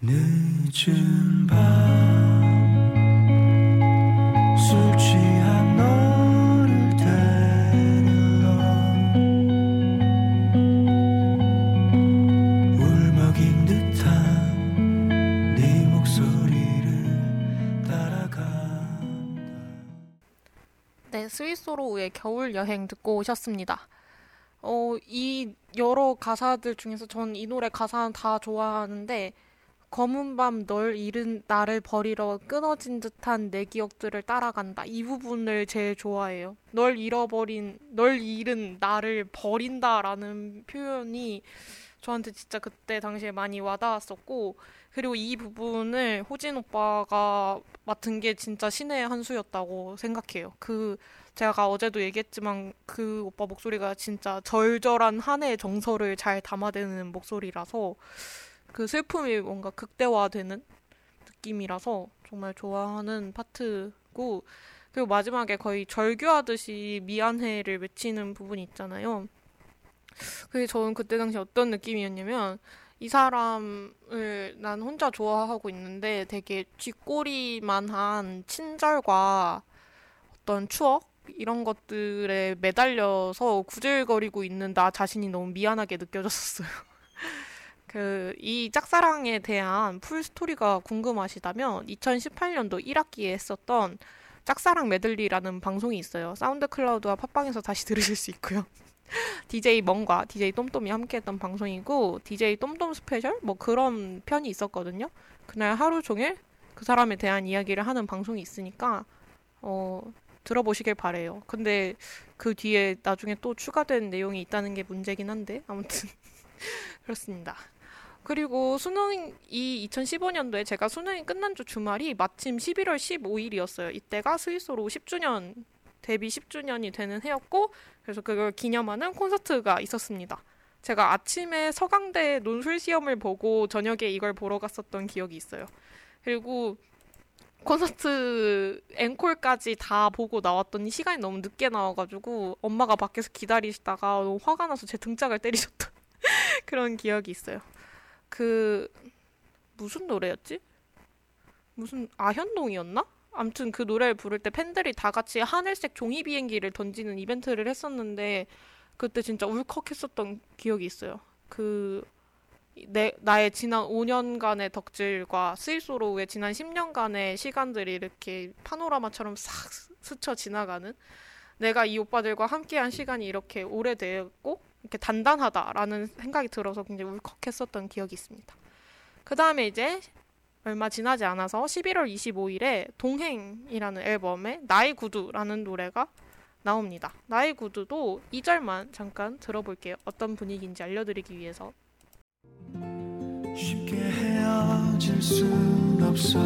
늦은 밤술 취 네, 스위스로의 겨울 여행 듣고 오셨습니다. 어, 이 여러 가사들 중에서 전 이 노래 가사는 다 좋아하는데 검은 밤 널 잃은 나를 버리러 끊어진 듯한 내 기억들을 따라간다. 이 부분을 제일 좋아해요. 널 잃어버린, 널 잃은 나를 버린다라는 표현이 저한테 진짜 그때 당시에 많이 와닿았었고, 그리고 이 부분을 호진 오빠가 맡은 게 진짜 신의 한 수였다고 생각해요. 그, 제가 어제도 얘기했지만 그 오빠 목소리가 진짜 절절한 한 해의 정서를 잘 담아내는 목소리라서 그 슬픔이 뭔가 극대화되는 느낌이라서 정말 좋아하는 파트고 그리고 마지막에 거의 절규하듯이 미안해를 외치는 부분이 있잖아요. 그게 저는 그때 당시 어떤 느낌이었냐면 이 사람을 난 혼자 좋아하고 있는데 되게 쥐꼬리만한 친절과 어떤 추억 이런 것들에 매달려서 구질거리고 있는 나 자신이 너무 미안하게 느껴졌었어요. *laughs* 그, 이 짝사랑에 대한 full story가 궁금하시다면 2018년도 1학기에 했었던 짝사랑 메들리라는 방송이 있어요. SoundCloud와 팟빵에서 다시 들으실 수 있고요. *laughs* DJ 멍과 DJ 똠똠이 함께했던 방송이고 DJ 똠똠 스페셜 뭐 그런 편이 있었거든요. 그날 하루 종일 그 사람에 대한 이야기를 하는 방송이 있으니까 어 들어보시길 바래요. 근데 그 뒤에 나중에 또 추가된 내용이 있다는 게 문제긴 한데 아무튼 *laughs* 그렇습니다. 그리고 수능이 2015년도에 제가 수능이 끝난 주 주말이 마침 11월 15일이었어요. 이때가 스위스로 10주년 데뷔 10주년이 되는 해였고 그래서 그걸 기념하는 콘서트가 있었습니다. 제가 아침에 서강대 논술 시험을 보고 저녁에 이걸 보러 갔었던 기억이 있어요. 그리고 콘서트 앵콜까지 다 보고 나왔더니 시간이 너무 늦게 나와가지고 엄마가 밖에서 기다리시다가 너무 화가 나서 제 등짝을 때리셨던 *laughs* 그런 기억이 있어요. 그 무슨 노래였지? 무슨 아현동이었나? 아무튼 그 노래를 부를 때 팬들이 다 같이 하늘색 종이 비행기를 던지는 이벤트를 했었는데 그때 진짜 울컥했었던 기억이 있어요. 그 내, 나의 지난 5년간의 덕질과 스위스로우의 지난 10년간의 시간들이 이렇게 파노라마처럼 싹 스쳐 지나가는 내가 이 오빠들과 함께한 시간이 이렇게 오래되었고 이렇게 단단하다라는 생각이 들어서 굉장히 울컥했었던 기억이 있습니다. 그 다음에 이제 얼마 지나지 않아서 11월 25일에 동행이라는 앨범에 나의 구두라는 노래가 나옵니다. 나의 구두도 2절만 잠깐 들어볼게요. 어떤 분위기인지 알려드리기 위해서. 쉽게 헤어질 순 없었지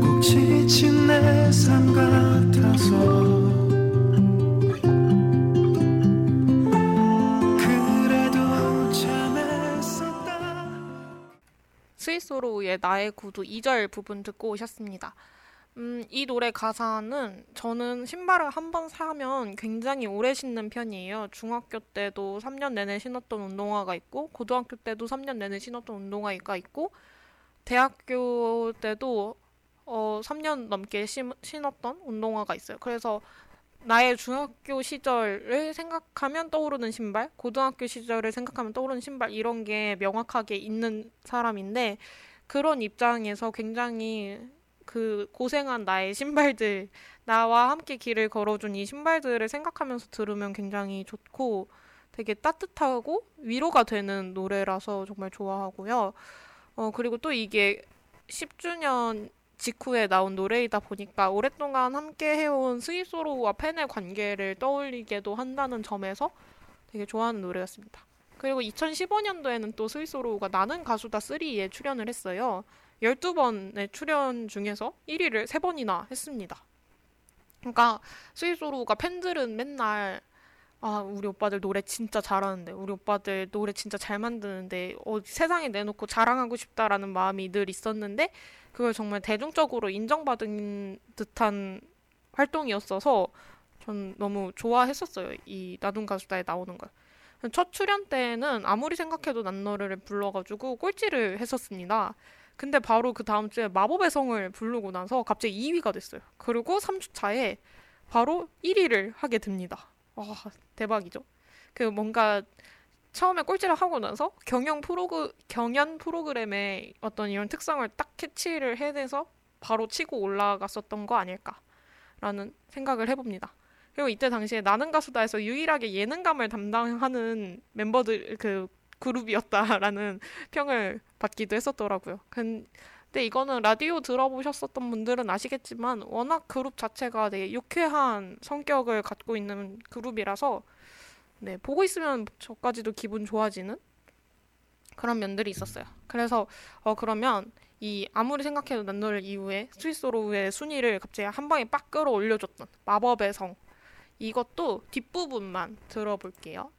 꼭 지친 내 삶 같아서 스위스로우의 나의 구두 2절 부분 듣고 오셨습니다. 음, 이 노래 가사는 저는 신발을 한 번 사면 굉장히 오래 신는 편이에요. 중학교 때도 3년 내내 신었던 운동화가 있고, 고등학교 때도 3년 내내 신었던 운동화가 있고, 대학교 때도 어, 3년 넘게 신, 신었던 운동화가 있어요. 그래서 나의 중학교 시절을 생각하면 떠오르는 신발, 고등학교 시절을 생각하면 떠오르는 신발, 이런 게 명확하게 있는 사람인데, 그런 입장에서 굉장히 그 고생한 나의 신발들, 나와 함께 길을 걸어준 이 신발들을 생각하면서 들으면 굉장히 좋고 되게 따뜻하고 위로가 되는 노래라서 정말 좋아하고요. 어, 그리고 또 이게 10주년 직후에 나온 노래이다 보니까 오랫동안 함께 해온 스위스로우와 팬의 관계를 떠올리게도 한다는 점에서 되게 좋아하는 노래였습니다. 그리고 2015년도에는 또 스위스로우가 나는 가수다 3에 출연을 했어요. 12번의 출연 중에서 1위를 3번이나 했습니다. 그러니까 스위스로우가 팬들은 맨날 아, 우리 오빠들 노래 진짜 잘하는데, 우리 오빠들 노래 진짜 잘 만드는데, 어, 세상에 내놓고 자랑하고 싶다라는 마음이 늘 있었는데, 그걸 정말 대중적으로 인정받은 듯한 활동이었어서, 전 너무 좋아했었어요. 이 나둔 가수다에 나오는 걸. 첫 출연 때는 아무리 생각해도 난 너를 불러가지고 꼴찌를 했었습니다. 근데 바로 그 다음 주에 마법의 성을 부르고 나서 갑자기 2위가 됐어요. 그리고 3주 차에 바로 1위를 하게 됩니다. 와, 대박이죠. 그 뭔가 처음에 꼴찌를 하고 나서 경영 프로그 경연 프로그램의 어떤 이런 특성을 딱 캐치를 해내서 바로 치고 올라갔었던 거 아닐까라는 생각을 해봅니다. 그리고 이때 당시에 나는 가수다에서 유일하게 예능감을 담당하는 멤버들 그 그룹이었다라는 *laughs* 평을 받기도 했었더라고요. 근데 이거는 라디오 들어보셨었던 분들은 아시겠지만 워낙 그룹 자체가 되게 유쾌한 성격을 갖고 있는 그룹이라서 네, 보고 있으면 저까지도 기분 좋아지는 그런 면들이 있었어요. 그래서 어 그러면 이 아무리 생각해도 난 너를 이후에 스위스로우의 순위를 갑자기 한 방에 빡 끌어올려줬던 마법의 성 이것도 뒷부분만 들어볼게요.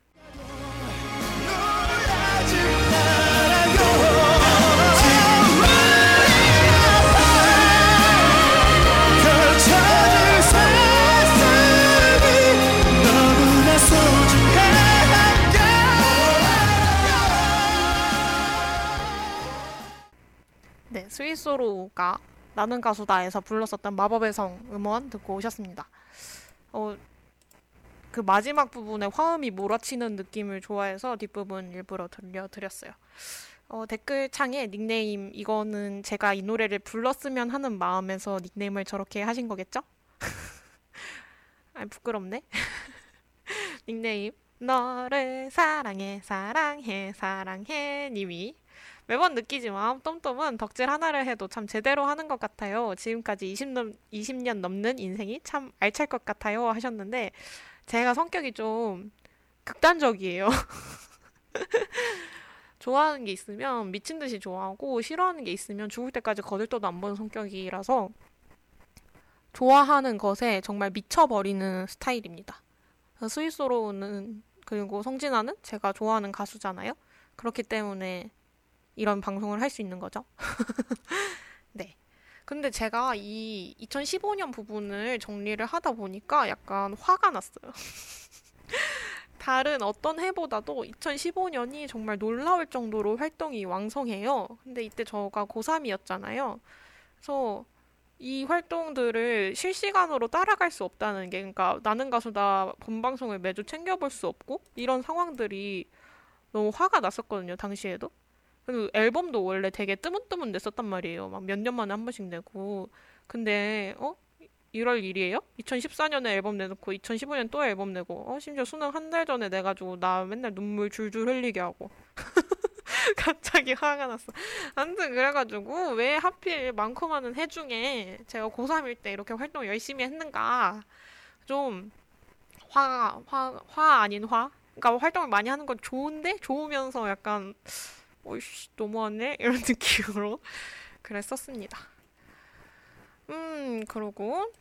스위스로가 나는 가수다에서 불렀었던 마법의 성 음원 듣고 오셨습니다. 어, 그 마지막 부분에 화음이 몰아치는 느낌을 좋아해서 뒷부분 일부러 들려드렸어요. 어, 댓글 창에 닉네임 이거는 제가 이 노래를 불렀으면 하는 마음에서 닉네임을 저렇게 하신 거겠죠? *laughs* 아 부끄럽네. *laughs* 닉네임 너를 사랑해 사랑해 사랑해 님이 매번 느끼지만 똠똠은 덕질 하나를 해도 참 제대로 하는 것 같아요. 지금까지 20년, 20년 넘는 인생이 참 알찰 것 같아요 하셨는데 제가 성격이 좀 극단적이에요. *laughs* 좋아하는 게 있으면 미친 듯이 좋아하고 싫어하는 게 있으면 죽을 때까지 거들떠도 안 보는 성격이라서 좋아하는 것에 정말 미쳐버리는 스타일입니다. 스위스로는 그리고 성진아는 제가 좋아하는 가수잖아요. 그렇기 때문에 이런 방송을 할 수 있는 거죠. *laughs* 네. 근데 제가 이 2015년 부분을 정리를 하다 보니까 약간 화가 났어요. *laughs* 다른 어떤 해보다도 2015년이 정말 놀라울 정도로 활동이 왕성해요. 근데 이때 저가 고3이었잖아요. 그래서 이 활동들을 실시간으로 따라갈 수 없다는 게, 그러니까 나는 가수다 본방송을 매주 챙겨볼 수 없고, 이런 상황들이 너무 화가 났었거든요, 당시에도. 그리고 앨범도 원래 되게 뜨문뜨문 냈었단 말이에요. 막 몇 년 만에 한 번씩 내고. 근데, 어? 1월 1일이에요? 2014년에 앨범 내놓고 2015년 또 앨범 내고 어 심지어 수능 한 달 전에 내가지고 나 맨날 눈물 줄줄 흘리게 하고 *laughs* 갑자기 화가 났어. 아무튼 그래가지고 왜 하필 많고 많은 해 중에 제가 고3일 때 이렇게 활동 열심히 했는가 좀 화, 화, 화 아닌 화? 그러니까 활동을 많이 하는 건 좋은데 좋으면서 약간 어이씨 너무하네 *laughs* 이런 느낌으로 그랬었습니다. 음 그러고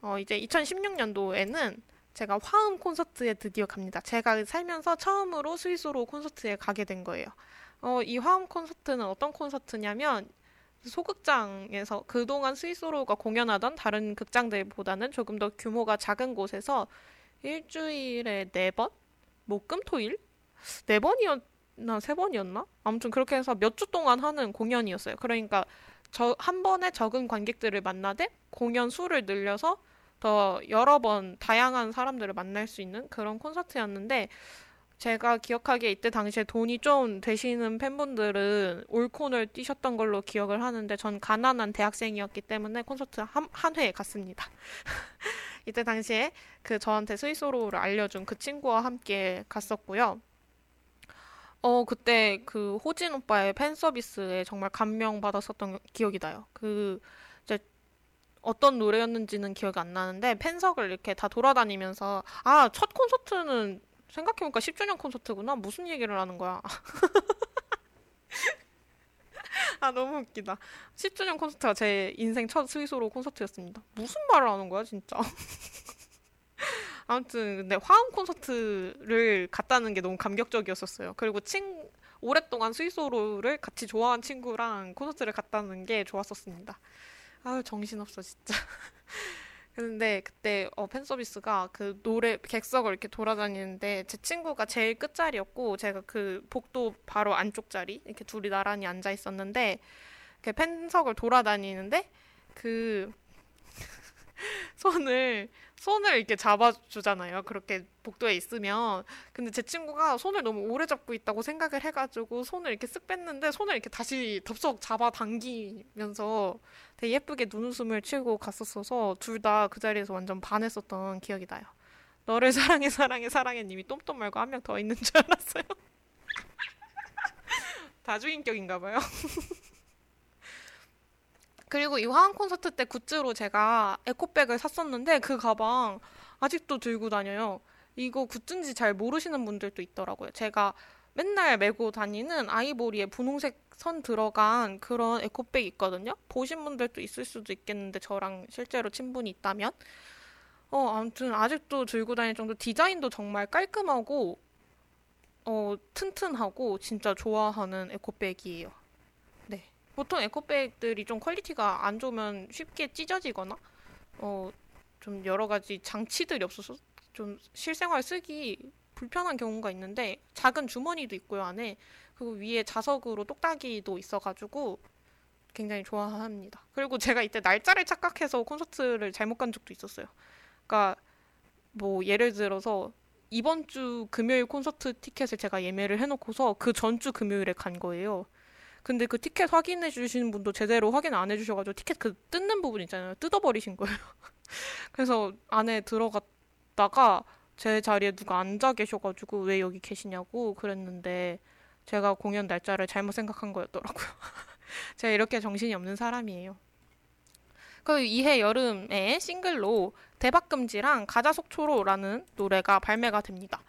어, 이제 2016년도에는 제가 화음 콘서트에 드디어 갑니다. 제가 살면서 처음으로 스위스로 콘서트에 가게 된 거예요. 어, 이 화음 콘서트는 어떤 콘서트냐면 소극장에서 그동안 스위스로가 공연하던 다른 극장들보다는 조금 더 규모가 작은 곳에서 일주일에 네 번? 목금토일? 네 번이었 나세 번이었나? 아무튼 그렇게 해서 몇 주 동안 하는 공연이었어요. 그러니까 저 한 번에 적은 관객들을 만나되 공연 수를 늘려서 더 여러 번 다양한 사람들을 만날 수 있는 그런 콘서트였는데 제가 기억하기에 이때 당시에 돈이 좀 되시는 팬분들은 올콘을 뛰셨던 걸로 기억을 하는데 전 가난한 대학생이었기 때문에 콘서트 한, 한회 갔습니다. *laughs* 이때 당시에 그 저한테 스위스로를 알려준 그 친구와 함께 갔었고요. 어, 그때 그 호진 오빠의 팬 서비스에 정말 감명받았었던 기억이 나요. 그 어떤 노래였는지는 기억이 안 나는데 팬석을 이렇게 다 돌아다니면서 아, 첫 콘서트는 생각해보니까 10주년 콘서트구나. 무슨 얘기를 하는 거야. *laughs* 아, 너무 웃기다. 10주년 콘서트가 제 인생 첫 스위스로 콘서트였습니다. 무슨 말을 하는 거야, 진짜. *laughs* 아무튼, 근데 화음 콘서트를 갔다는 게 너무 감격적이었었어요. 그리고 친, 오랫동안 스위스로를 같이 좋아한 친구랑 콘서트를 갔다는 게 좋았었습니다. 아유 정신없어 진짜. *laughs* 근데 그때 어, 팬 서비스가 그 노래 객석을 이렇게 돌아다니는데 제 친구가 제일 끝자리였고 제가 그 복도 바로 안쪽 자리 이렇게 둘이 나란히 앉아 있었는데 그 팬석을 돌아다니는데 그 *laughs* 손을 손을 이렇게 잡아주잖아요. 그렇게 복도에 있으면. 근데 제 친구가 손을 너무 오래 잡고 있다고 생각을 해가지고 손을 이렇게 쓱 뺐는데 손을 이렇게 다시 덥석 잡아 당기면서 되게 예쁘게 눈웃음을 치고 갔었어서 둘 다 그 자리에서 완전 반했었던 기억이 나요. 너를 *laughs* 사랑해 사랑해 사랑해 님이 똠똠 말고 한 명 더 있는 줄 알았어요. *laughs* 다주인격인가 봐요. *laughs* 그리고 이 화한 콘서트 때 굿즈로 제가 에코백을 샀었는데 그 가방 아직도 들고 다녀요. 이거 굿즈인지 잘 모르시는 분들도 있더라고요. 제가 맨날 메고 다니는 아이보리에 분홍색 선 들어간 그런 에코백 있거든요. 보신 분들도 있을 수도 있겠는데 저랑 실제로 친분이 있다면 어 아무튼 아직도 들고 다닐 정도 디자인도 정말 깔끔하고 어 튼튼하고 진짜 좋아하는 에코백이에요. 보통 에코백들이 좀 퀄리티가 안 좋으면 쉽게 찢어지거나 어 좀 여러 가지 장치들이 없어서 좀 실생활 쓰기 불편한 경우가 있는데 작은 주머니도 있고요 안에 그리고 위에 자석으로 똑딱이도 있어가지고 굉장히 좋아합니다. 그리고 제가 이때 날짜를 착각해서 콘서트를 잘못 간 적도 있었어요. 그러니까 뭐 예를 들어서 이번 주 금요일 콘서트 티켓을 제가 예매를 해놓고서 그 전주 금요일에 간 거예요. 근데 그 티켓 확인해 주시는 분도 제대로 확인 안 해주셔가지고 티켓 그 뜯는 부분 있잖아요. 뜯어버리신 거예요. *laughs* 그래서 안에 들어갔다가 제 자리에 누가 앉아 계셔가지고 왜 여기 계시냐고 그랬는데 제가 공연 날짜를 잘못 생각한 거였더라고요. *laughs* 제가 이렇게 정신이 없는 사람이에요. 그 이해 여름에 싱글로 대박금지랑 가자속초로라는 노래가 발매가 됩니다.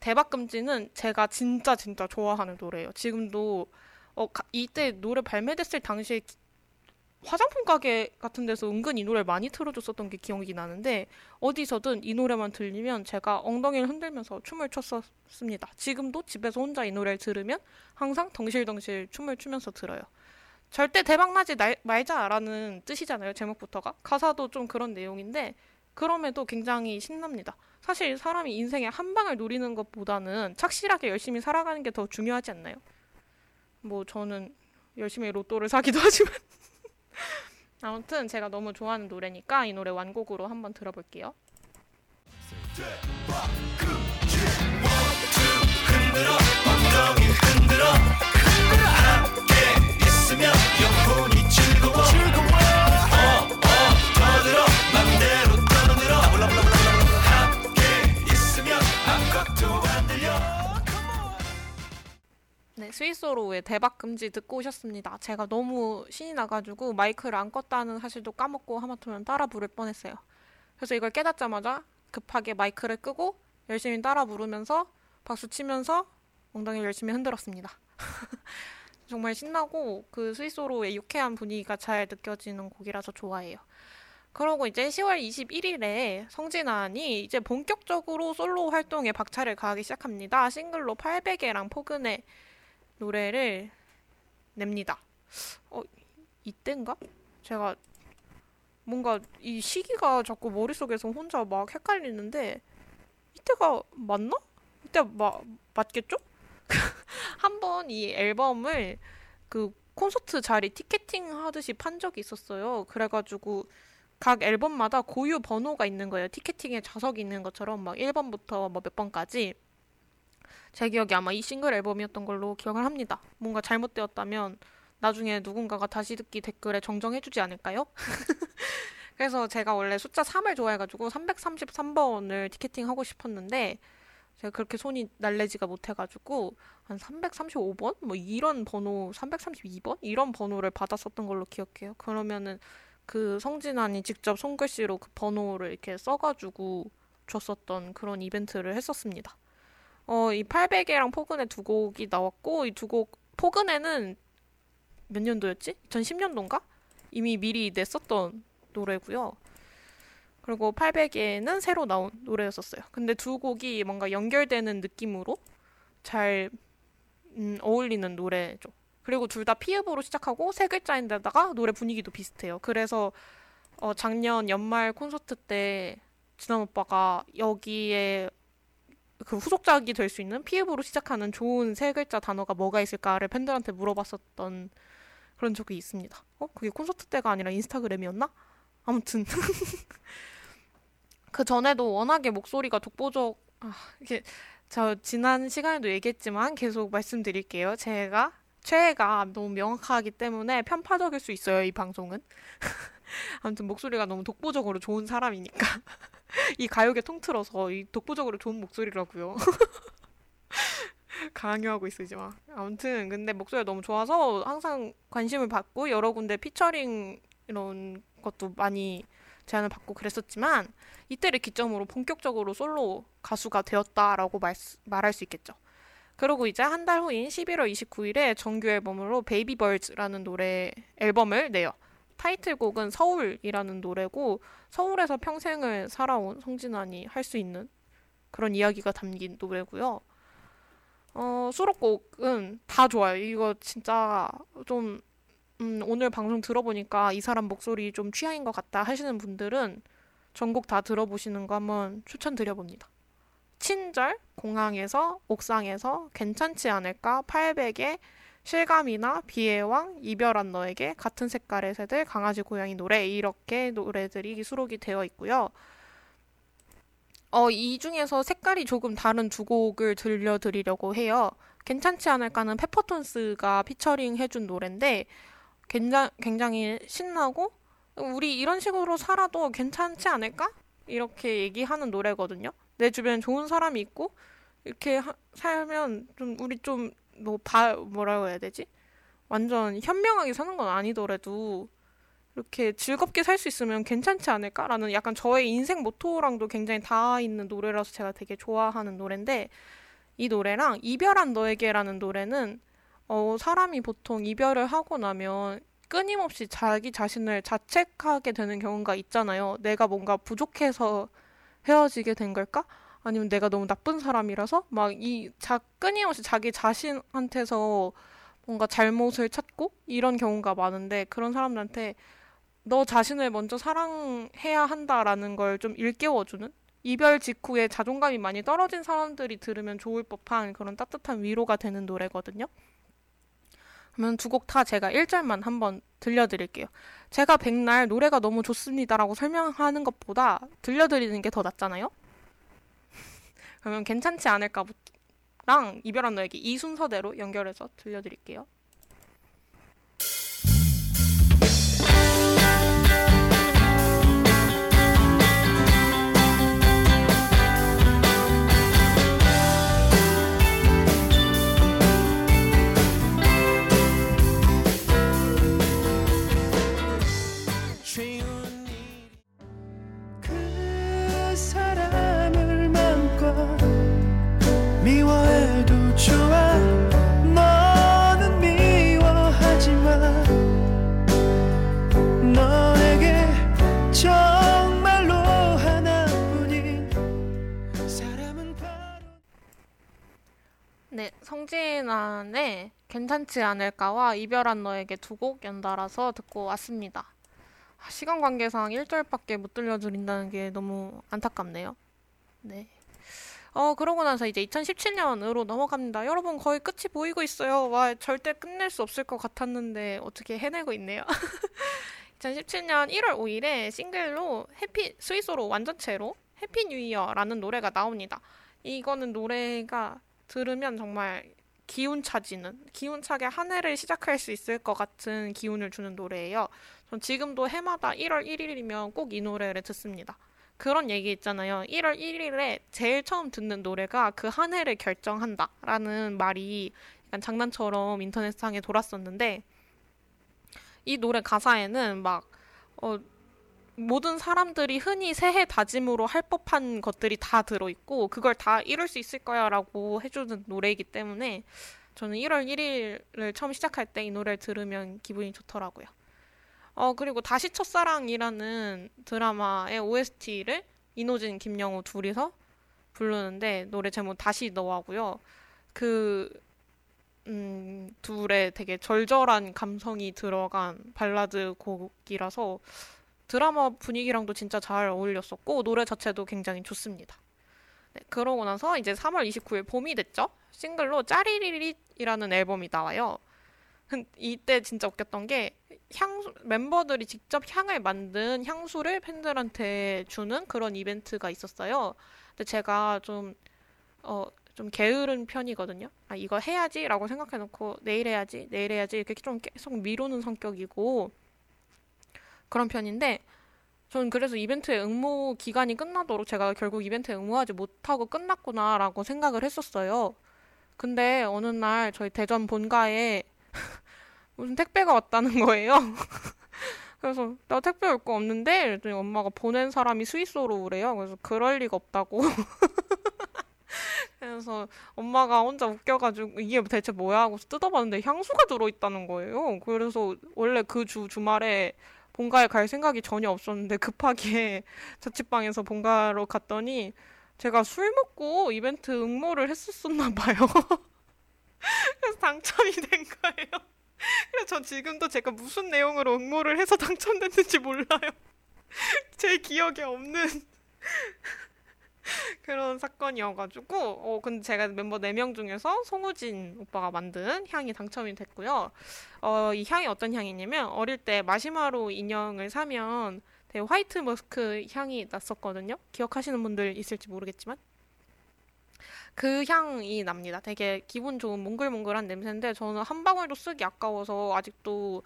대박금지는 제가 진짜 진짜 좋아하는 노래예요. 지금도 어, 가, 이때 노래 발매됐을 당시에 화장품 가게 같은 데서 은근 이 노래를 많이 틀어줬었던 게 기억이 나는데 어디서든 이 노래만 들리면 제가 엉덩이를 흔들면서 춤을 췄었습니다. 지금도 집에서 혼자 이 노래를 들으면 항상 덩실덩실 춤을 추면서 들어요. 절대 대박나지 말자라는 뜻이잖아요. 제목부터가. 가사도 좀 그런 내용인데 그럼에도 굉장히 신납니다. 사실 사람이 인생에 한 방을 노리는 것보다는 착실하게 열심히 살아가는 게 더 중요하지 않나요? 뭐 저는 열심히 로또를 사기도 하지만. *laughs* 아무튼 제가 너무 좋아하는 노래니까 이 노래 완곡으로 한번 들어볼게요. 즐거워. 즐거워 스위스로의 대박 금지 듣고 오셨습니다. 제가 너무 신이 나가지고 마이크를 안 껐다는 사실도 까먹고 하마터면 따라 부를 뻔했어요. 그래서 이걸 깨닫자마자 급하게 마이크를 끄고 열심히 따라 부르면서 박수 치면서 엉덩이를 열심히 흔들었습니다. *laughs* 정말 신나고 그 스위스로의 유쾌한 분위기가 잘 느껴지는 곡이라서 좋아해요. 그러고 이제 10월 21일에 성진환이 이제 본격적으로 솔로 활동에 박차를 가하기 시작합니다. 싱글로 800개랑 포근의 노래를 냅니다. 어, 이땐가? 제가 뭔가 이 시기가 자꾸 머릿속에서 혼자 막 헷갈리는데 이때가 맞나? 이때 마, 맞겠죠? *laughs* 한번 이 앨범을 그 콘서트 자리 티켓팅 하듯이 판 적이 있었어요. 그래가지고 각 앨범마다 고유 번호가 있는 거예요. 티켓팅에 좌석이 있는 것처럼 막 1번부터 뭐 몇 번까지. 제 기억이 아마 이 싱글 앨범이었던 걸로 기억을 합니다. 뭔가 잘못되었다면 나중에 누군가가 다시 듣기 댓글에 정정해주지 않을까요? *laughs* 그래서 제가 원래 숫자 3을 좋아해가지고 333번을 티켓팅 하고 싶었는데 제가 그렇게 손이 날래지가 못해가지고 한 335번? 뭐 이런 번호, 332번? 이런 번호를 받았었던 걸로 기억해요. 그러면은 그 성진환이 직접 손글씨로 그 번호를 이렇게 써가지고 줬었던 그런 이벤트를 했었습니다. 어, 이 800개랑 포근의 두 곡이 나왔고, 이 두 곡, 포근에는 몇 년도였지? 2010년도인가? 이미 미리 냈었던 노래고요. 그리고 800개는 새로 나온 노래였었어요. 근데 두 곡이 뭔가 연결되는 느낌으로 잘 음, 어울리는 노래죠. 그리고 둘 다 피읍으로 시작하고 세 글자인데다가 노래 분위기도 비슷해요. 그래서 어, 작년 연말 콘서트 때 진한 오빠가 여기에 그 후속작이 될 수 있는 피읍으로 시작하는 좋은 세 글자 단어가 뭐가 있을까를 팬들한테 물어봤었던 그런 적이 있습니다. 어? 그게 콘서트 때가 아니라 인스타그램이었나? 아무튼 *laughs* 그 전에도 워낙에 목소리가 독보적 아, 이게 저 지난 시간에도 얘기했지만 계속 말씀드릴게요. 제가 최애가 너무 명확하기 때문에 편파적일 수 있어요. 이 방송은. *laughs* 아무튼 목소리가 너무 독보적으로 좋은 사람이니까 *laughs* *laughs* 이 가요계 통틀어서 이 독보적으로 좋은 목소리라고요. *laughs* 강요하고 있으지 마. 아무튼 근데 목소리가 너무 좋아서 항상 관심을 받고 여러 군데 피처링 이런 것도 많이 제안을 받고 그랬었지만 이때를 기점으로 본격적으로 솔로 가수가 되었다라고 말, 말할 수 있겠죠. 그리고 이제 한 달 후인 11월 29일에 정규 앨범으로 Baby Birds라는 노래 앨범을 내요. 타이틀곡은 서울이라는 노래고 서울에서 평생을 살아온 성진환이 할 수 있는 그런 이야기가 담긴 노래고요. 어, 수록곡은 다 좋아요. 이거 진짜 좀 음, 오늘 방송 들어보니까 이 사람 목소리 좀 취향인 것 같다 하시는 분들은 전곡 다 들어보시는 거 한번 추천드려봅니다. 친절, 공항에서, 옥상에서, 괜찮지 않을까, 800에, 실감이나 비의 왕, 이별한 너에게, 같은 색깔의 새들, 강아지 고양이 노래 이렇게 노래들이 수록이 되어 있고요. 어, 이 중에서 색깔이 조금 다른 두 곡을 들려드리려고 해요. 괜찮지 않을까는 페퍼톤스가 피처링 해준 노래인데 굉장히, 굉장히 신나고 우리 이런 식으로 살아도 괜찮지 않을까? 이렇게 얘기하는 노래거든요. 내 주변에 좋은 사람이 있고 이렇게 하, 살면 좀 우리 좀 뭐 뭐라고 해야 되지? 완전 현명하게 사는 건 아니더라도 이렇게 즐겁게 살 수 있으면 괜찮지 않을까라는 약간 저의 인생 모토랑도 굉장히 닿아 있는 노래라서 제가 되게 좋아하는 노래인데 이 노래랑 이별한 너에게라는 노래는 어, 사람이 보통 이별을 하고 나면 끊임없이 자기 자신을 자책하게 되는 경우가 있잖아요. 내가 뭔가 부족해서 헤어지게 된 걸까? 아니면 내가 너무 나쁜 사람이라서 막 이 자 끊임없이 자기 자신한테서 뭔가 잘못을 찾고 이런 경우가 많은데 그런 사람들한테 너 자신을 먼저 사랑해야 한다라는 걸 좀 일깨워주는 이별 직후에 자존감이 많이 떨어진 사람들이 들으면 좋을 법한 그런 따뜻한 위로가 되는 노래거든요. 그러면 두 곡 다 제가 1절만 한번 들려드릴게요. 제가 백날 노래가 너무 좋습니다라고 설명하는 것보다 들려드리는 게 더 낫잖아요? 그러면 괜찮지 않을까랑 이별한 너에게 이 순서대로 연결해서 들려드릴게요. 성진환의 괜찮지 않을까와 이별한 너에게 두 곡 연달아서 듣고 왔습니다. 아, 시간 관계상 1절밖에 못 들려드린다는 게 너무 안타깝네요. 네. 어, 그러고 나서 이제 2017년으로 넘어갑니다. 여러분 거의 끝이 보이고 있어요. 와, 절대 끝낼 수 없을 것 같았는데 어떻게 해내고 있네요. 2017년 1월 5일에 싱글로 해피 스위스로 완전체로 Happy New Year라는 노래가 나옵니다. 이거는 노래가 들으면 정말 기운 차지는 기운차게 한 해를 시작할 수 있을 것 같은 기운을 주는 노래예요. 전 지금도 해마다 1월 1일이면 꼭 이 노래를 듣습니다. 그런 얘기 있잖아요. 1월 1일에 제일 처음 듣는 노래가 그 한 해를 결정한다. 라는 말이 약간 장난처럼 인터넷상에 돌았었는데, 이 노래 가사에는 막, 어, 모든 사람들이 흔히 새해 다짐으로 할 법한 것들이 다 들어있고 그걸 다 이룰 수 있을 거야 라고 해주는 노래이기 때문에 저는 1월 1일을 처음 시작할 때 이 노래를 들으면 기분이 좋더라고요. 어, 그리고 다시 첫사랑이라는 드라마의 OST를 이노진, 김영우 둘이서 부르는데 노래 제목 다시 너하고요. 그, 음, 둘의 되게 절절한 감성이 들어간 발라드 곡이라서 드라마 분위기랑도 진짜 잘 어울렸었고 노래 자체도 굉장히 좋습니다. 네, 그러고 나서 이제 3월 29일 봄이 됐죠. 싱글로 짜리리릿이라는 앨범이 나와요. 이때 진짜 웃겼던 게 향수 멤버들이 직접 향을 만든 향수를 팬들한테 주는 그런 이벤트가 있었어요. 근데 제가 좀 어, 좀 게으른 편이거든요. 아, 이거 해야지라고 생각해놓고 내일 해야지, 내일 해야지 이렇게 좀 계속 미루는 성격이고 그런 편인데 저는 그래서 이벤트의 응모 기간이 끝나도록 제가 결국 이벤트에 응모하지 못하고 끝났구나라고 생각을 했었어요. 근데 어느 날 저희 대전 본가에 *laughs* 무슨 택배가 왔다는 거예요. *laughs* 그래서 나 택배 올 거 없는데 이랬더니 엄마가 보낸 사람이 스위스로 오래요. 그래서 그럴 리가 없다고. *laughs* 그래서 엄마가 혼자 웃겨가지고 이게 대체 뭐야 하고 뜯어봤는데 향수가 들어있다는 거예요. 그래서 원래 그 주 주말에 본가에 갈 생각이 전혀 없었는데 급하게 *laughs* 자취방에서 본가로 갔더니 제가 술 먹고 이벤트 응모를 했었었나 봐요. *laughs* 그래서 당첨이 된 거예요. *laughs* 그래서 저 지금도 제가 무슨 내용으로 응모를 해서 당첨됐는지 몰라요. 제 기억에 없는 *laughs* 그런 사건이어가지고 어 근데 제가 멤버 4명 중에서 송우진 오빠가 만든 향이 당첨이 됐고요. 어 이 향이 어떤 향이냐면 어릴 때 마시마로 인형을 사면 되게 화이트 머스크 향이 났었거든요. 기억하시는 분들 있을지 모르겠지만 그 향이 납니다. 되게 기분 좋은 몽글몽글한 냄새인데 저는 한 방울도 쓰기 아까워서 아직도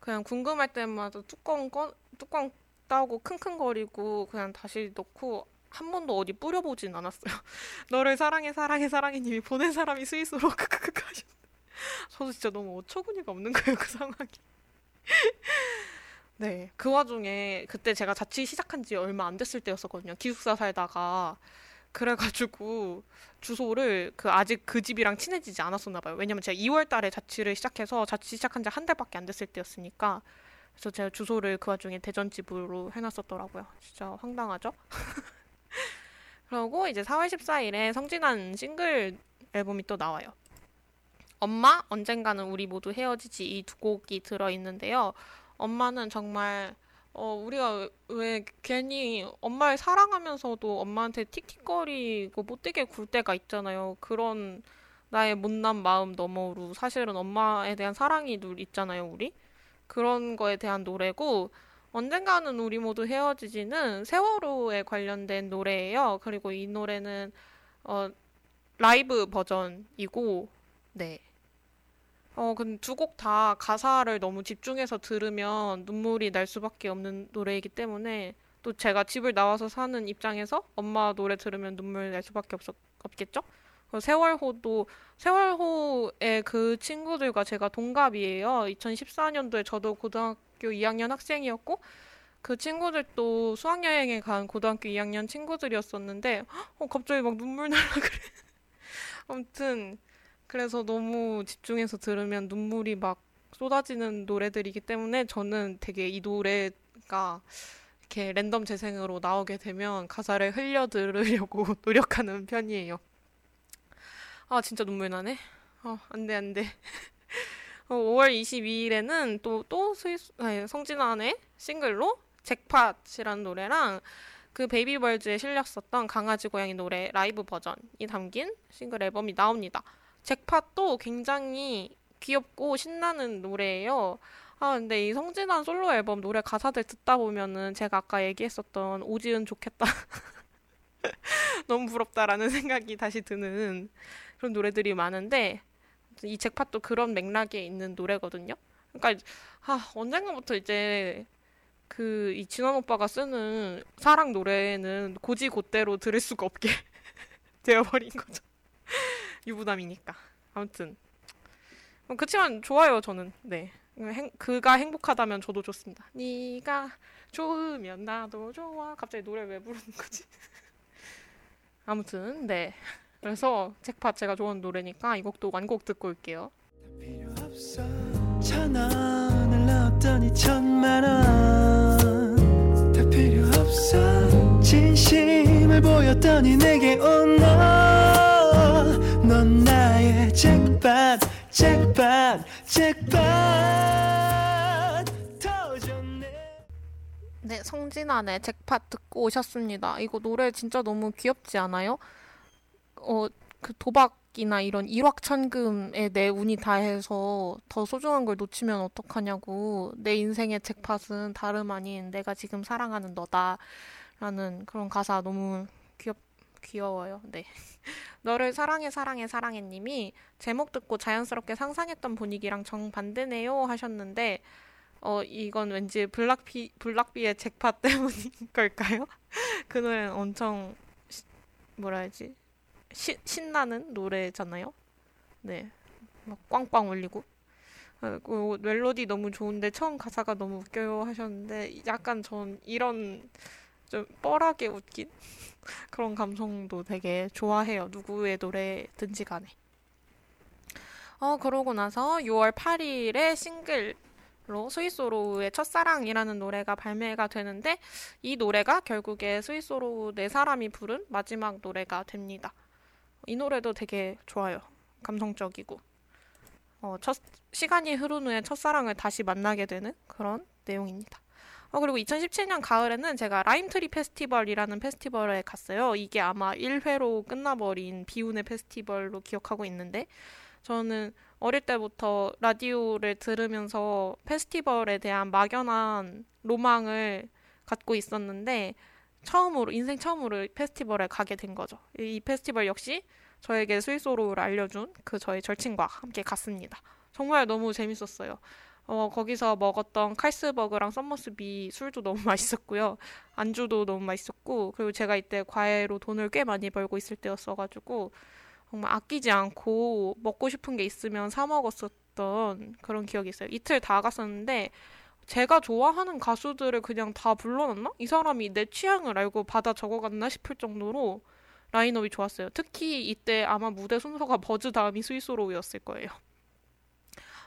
그냥 궁금할 때마다 뚜껑 꺼 뚜껑 따고 킁킁거리고 그냥 다시 넣고 한 번도 어디 뿌려보진 않았어요. *laughs* 너를 사랑해 사랑해 사랑해 님이 보낸 사람이 스위스로 크크크 하셨는데 *laughs* 저도 진짜 너무 어처구니가 없는 거예요 그 상황이. *laughs* 네, 그 와중에 그때 제가 자취 시작한 지 얼마 안 됐을 때였었거든요. 기숙사 살다가 그래가지고 주소를 그 아직 그 집이랑 친해지지 않았었나 봐요. 왜냐면 제가 2월 달에 자취를 시작해서 자취 시작한 지 한 달밖에 안 됐을 때였으니까 그래서 제가 주소를 그 와중에 대전 집으로 해놨었더라고요. 진짜 황당하죠? 그리고 이제 4월 14일에 성진한 싱글 앨범이 또 나와요. 엄마, 언젠가는 우리 모두 헤어지지 이 두 곡이 들어 있는데요. 엄마는 정말 어, 우리가 왜 괜히 엄마를 사랑하면서도 엄마한테 틱틱거리고 못되게 굴 때가 있잖아요. 그런 나의 못난 마음 너머로 사실은 엄마에 대한 사랑이 늘 있잖아요, 우리. 그런 거에 대한 노래고 언젠가는 우리 모두 헤어지지는 세월호에 관련된 노래예요. 그리고 이 노래는 어, 라이브 버전이고 네. 어, 근데 두 곡 다 가사를 너무 집중해서 들으면 눈물이 날 수밖에 없는 노래이기 때문에 또 제가 집을 나와서 사는 입장에서 엄마 노래 들으면 눈물 날 수밖에 없, 없겠죠? 세월호도 세월호의 그 친구들과 제가 동갑이에요. 2014년도에 저도 고등학교 2학년 학생이었고 그 친구들도 수학여행에 간 고등학교 2학년 친구들이었었는데 어, 갑자기 막 눈물 날라 그래. *laughs* 아무튼 그래서 너무 집중해서 들으면 눈물이 막 쏟아지는 노래들이기 때문에 저는 되게 이 노래가 이렇게 랜덤 재생으로 나오게 되면 가사를 흘려 들으려고 *laughs* 노력하는 편이에요. 아, 진짜 눈물 나네. 어, 안 돼, 안 돼. *laughs* 어, 5월 22일에는 또, 또 스위스, 아니, 성진환의 싱글로 잭팟이라는 노래랑 그 베이비벌즈에 실렸었던 강아지 고양이 노래 라이브 버전이 담긴 싱글 앨범이 나옵니다. 잭팟도 굉장히 귀엽고 신나는 노래예요. 아, 근데 이 성진환 솔로 앨범 노래 가사들 듣다 보면은 제가 아까 얘기했었던 오지은 좋겠다. *laughs* 너무 부럽다라는 *laughs* 생각이 다시 드는 그런 노래들이 많은데 이 잭팟도 그런 맥락에 있는 노래거든요. 그러니까 아, 언젠가부터 이제 그 이 진원 오빠가 쓰는 사랑 노래는 고지 곧대로 들을 수가 없게 *laughs* 되어버린 거죠. *laughs* 유부남이니까. 아무튼 어, 그치만 좋아요 저는. 네. 행, 그가 행복하다면 저도 좋습니다. 네가 좋으면 나도 좋아. 갑자기 노래 왜 부르는 거지? *laughs* 아무튼 네. 그래서 잭팟 제가 좋아하는 노래니까 이 곡도 완곡 듣고 올게요. 진심을 보였더니 내게 온너넌 나의 잭팟 잭팟 잭팟 네, 성진환의 잭팟 듣고 오셨습니다. 이거 노래 진짜 너무 귀엽지 않아요? 어, 그 도박이나 이런 일확천금에 내 운이 다해서 더 소중한 걸 놓치면 어떡하냐고. 내 인생의 잭팟은 다름 아닌 내가 지금 사랑하는 너다라는 그런 가사 너무 귀엽 귀여워요. 네. *laughs* 너를 사랑해 사랑해 사랑해 님이 제목 듣고 자연스럽게 상상했던 분위기랑 정반대네요 하셨는데 어 이건 왠지 블락비 블락비의 잭팟 *laughs* 때문인 걸까요? *laughs* 그 노래는 엄청 시- 뭐라 해야지 시, 신나는 노래잖아요. 네, 막 꽝꽝 울리고. 어, 그 멜로디 너무 좋은데 처음 가사가 너무 웃겨요 하셨는데 약간 전 이런 좀 뻘하게 웃긴 *laughs* 그런 감성도 되게 좋아해요. 누구의 노래든지 간에. 어, 그러고 나서 6월 8일에 싱글로 스위스로우의 첫사랑이라는 노래가 발매가 되는데 이 노래가 결국에 Sweet Sorrow 네 사람이 부른 마지막 노래가 됩니다. 이 노래도 되게 좋아요. 감성적이고. 어, 첫, 시간이 흐른 후에 첫사랑을 다시 만나게 되는 그런 내용입니다. 어, 그리고 2017년 가을에는 제가 Lime Tree 페스티벌이라는 페스티벌에 갔어요. 이게 아마 1회로 끝나버린 비운의 페스티벌로 기억하고 있는데, 저는 어릴 때부터 라디오를 들으면서 페스티벌에 대한 막연한 로망을 갖고 있었는데, 처음으로, 인생 처음으로 페스티벌에 가게 된 거죠. 이 페스티벌 역시 저에게 스위스로를 알려준 그 저의 절친과 함께 갔습니다. 정말 너무 재밌었어요. 어, 거기서 먹었던 칼스버그랑 Somersby 술도 너무 *laughs* 맛있었고요. 안주도 너무 맛있었고, 그리고 제가 이때 과외로 돈을 꽤 많이 벌고 있을 때였어가지고, 정말 아끼지 않고 먹고 싶은 게 있으면 사 먹었었던 그런 기억이 있어요. 이틀 다 갔었는데, 제가 좋아하는 가수들을 그냥 다 불러놨나? 이 사람이 내 취향을 알고 받아 적어갔나 싶을 정도로 라인업이 좋았어요. 특히 이때 아마 무대 순서가 Buzz 다음이 Sweet Sorrow였을 거예요.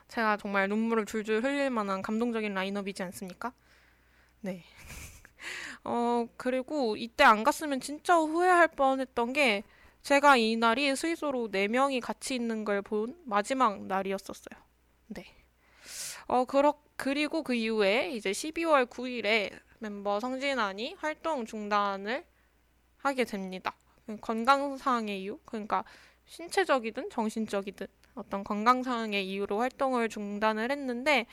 제가 정말 눈물을 줄줄 흘릴 만한 감동적인 라인업이지 않습니까? 네. *laughs* 어, 그리고 이때 안 갔으면 진짜 후회할 뻔했던 게 제가 이 날이 스위스로 4명이 같이 있는 걸 본 마지막 날이었었어요. 네. 어, 그렇, 그리고 그 이후에 이제 12월 9일에 멤버 성진환이 활동 중단을 하게 됩니다. 건강상의 이유? 그러니까 신체적이든 정신적이든 어떤 건강상의 이유로 활동을 중단을 했는데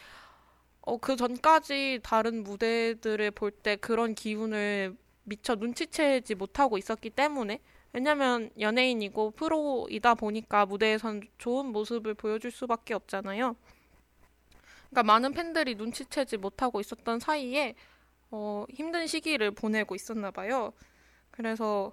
어, 그 전까지 다른 무대들을 볼 때 그런 기운을 미처 눈치채지 못하고 있었기 때문에 왜냐면 연예인이고 프로이다 보니까 무대에선 좋은 모습을 보여줄 수밖에 없잖아요. 그러니까 많은 팬들이 눈치채지 못하고 있었던 사이에 어, 힘든 시기를 보내고 있었나 봐요. 그래서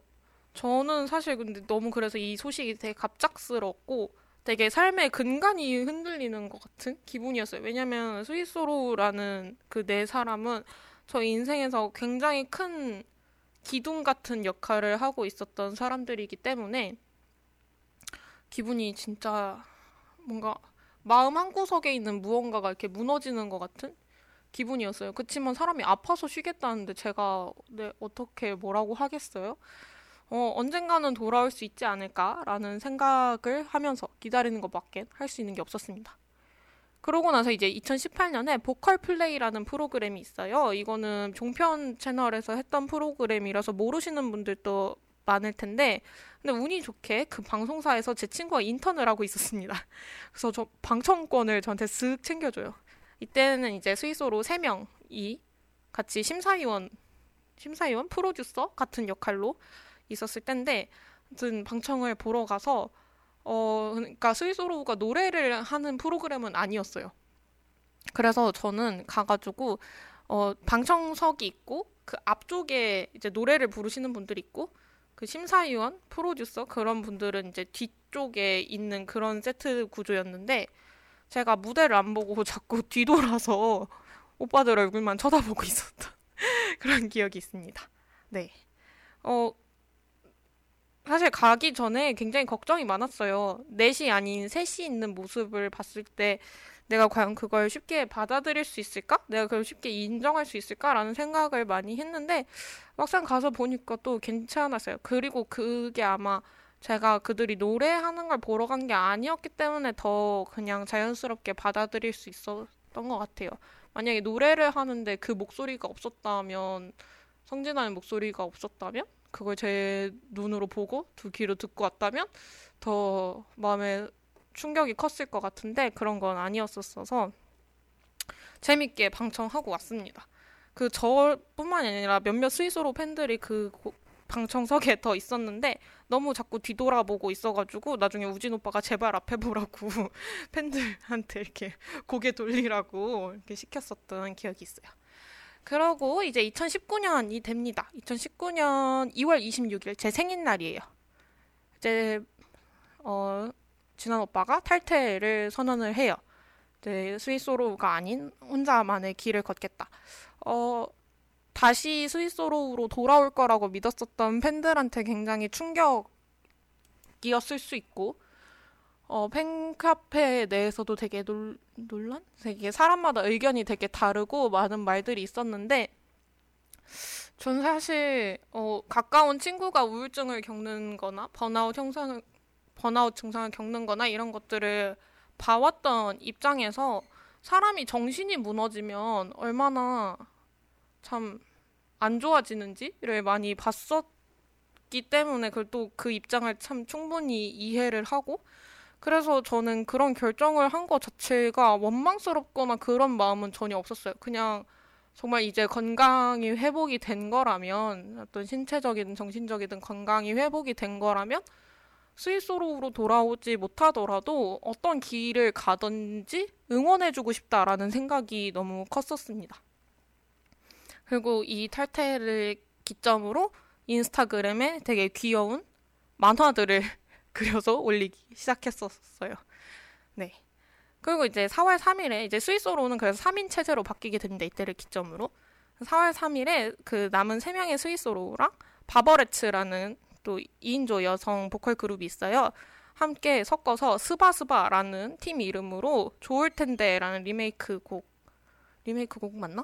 저는 사실 근데 너무 그래서 이 소식이 되게 갑작스럽고 되게 삶의 근간이 흔들리는 것 같은 기분이었어요. 왜냐면 스위스로라는 그 네 사람은 저 인생에서 굉장히 큰 기둥 같은 역할을 하고 있었던 사람들이기 때문에 기분이 진짜 뭔가 마음 한구석에 있는 무언가가 이렇게 무너지는 것 같은 기분이었어요. 그치만 사람이 아파서 쉬겠다는데 제가 네, 어떻게 뭐라고 하겠어요? 어, 언젠가는 돌아올 수 있지 않을까라는 생각을 하면서 기다리는 것밖에 할 수 있는 게 없었습니다. 그러고 나서 이제 2018년에 보컬 플레이라는 프로그램이 있어요. 이거는 종편 채널에서 했던 프로그램이라서 모르시는 분들도 많을 텐데, 근데 운이 좋게 그 방송사에서 제 친구가 인턴을 하고 있었습니다. *laughs* 그래서 저 방청권을 저한테 쓱 챙겨줘요. 이때는 이제 스위스로 3명이 같이 심사위원, 심사위원, 프로듀서 같은 역할로 있었을 텐데 아무튼 방청을 보러 가서 어 그러니까 스위스로우가 노래를 하는 프로그램은 아니었어요. 그래서 저는 가가지고 어 방청석이 있고 그 앞쪽에 이제 노래를 부르시는 분들이 있고 그 심사위원, 프로듀서 그런 분들은 이제 뒤쪽에 있는 그런 세트 구조였는데 제가 무대를 안 보고 *laughs* 자꾸 뒤돌아서 오빠들 얼굴만 쳐다보고 *laughs* 있었던 그런 기억이 있습니다. 네. 어, 사실 가기 전에 굉장히 걱정이 많았어요. 넷이 아닌 셋이 있는 모습을 봤을 때 내가 과연 그걸 쉽게 받아들일 수 있을까? 내가 그걸 쉽게 인정할 수 있을까라는 생각을 많이 했는데 막상 가서 보니까 또 괜찮았어요. 그리고 그게 아마 제가 그들이 노래하는 걸 보러 간 게 아니었기 때문에 더 그냥 자연스럽게 받아들일 수 있었던 것 같아요. 만약에 노래를 하는데 그 목소리가 없었다면 성진아의 목소리가 없었다면 그걸 제 눈으로 보고 두 귀로 듣고 왔다면 더 마음에 충격이 컸을 것 같은데 그런 건 아니었었어서 재밌게 방청하고 왔습니다. 그 저뿐만이 아니라 몇몇 스위스로 팬들이 그 방청석에 더 있었는데 너무 자꾸 뒤돌아보고 있어가지고 나중에 우진 오빠가 제발 앞에 보라고 *laughs* 팬들한테 이렇게 고개 돌리라고 이렇게 시켰었던 기억이 있어요. 그러고 이제 2019년이 됩니다. 2019년 2월 26일 제 생일날이에요. 이제 어 진한 오빠가 탈퇴를 선언을 해요. 이제 스위스로우가 아닌 혼자만의 길을 걷겠다. 어 다시 스위스로우로 돌아올 거라고 믿었었던 팬들한테 굉장히 충격이었을 수 있고 어, 팬카페 내에서도 되게 놀, 논란? 되게 사람마다 의견이 되게 다르고 많은 말들이 있었는데, 전 사실, 어, 가까운 친구가 우울증을 겪는 거나, 번아웃 형상을, 번아웃 증상을 겪는 거나 이런 것들을 봐왔던 입장에서 사람이 정신이 무너지면 얼마나 참 안 좋아지는지를 많이 봤었기 때문에 그걸 또 그 입장을 참 충분히 이해를 하고 그래서 저는 그런 결정을 한 것 자체가 원망스럽거나 그런 마음은 전혀 없었어요. 그냥 정말 이제 건강이 회복이 된 거라면 어떤 신체적이든 정신적이든 건강이 회복이 된 거라면 스위스로로 돌아오지 못하더라도 어떤 길을 가든지 응원해주고 싶다라는 생각이 너무 컸었습니다. 그리고 이 탈퇴를 기점으로 인스타그램에 되게 귀여운 만화들을 *laughs* 그려서 올리기 시작했었어요. 네. 그리고 이제 4월 3일에 이제 스위스로는 그래서 3인 체제로 바뀌게 됩니다. 이때를 기점으로. 4월 3일에 그 남은 3명의 스위스로랑 바버레츠라는 또 2인조 여성 보컬 그룹이 있어요. 함께 섞어서 스바스바라는 팀 이름으로 좋을 텐데라는 리메이크 곡 리메이크 곡 맞나?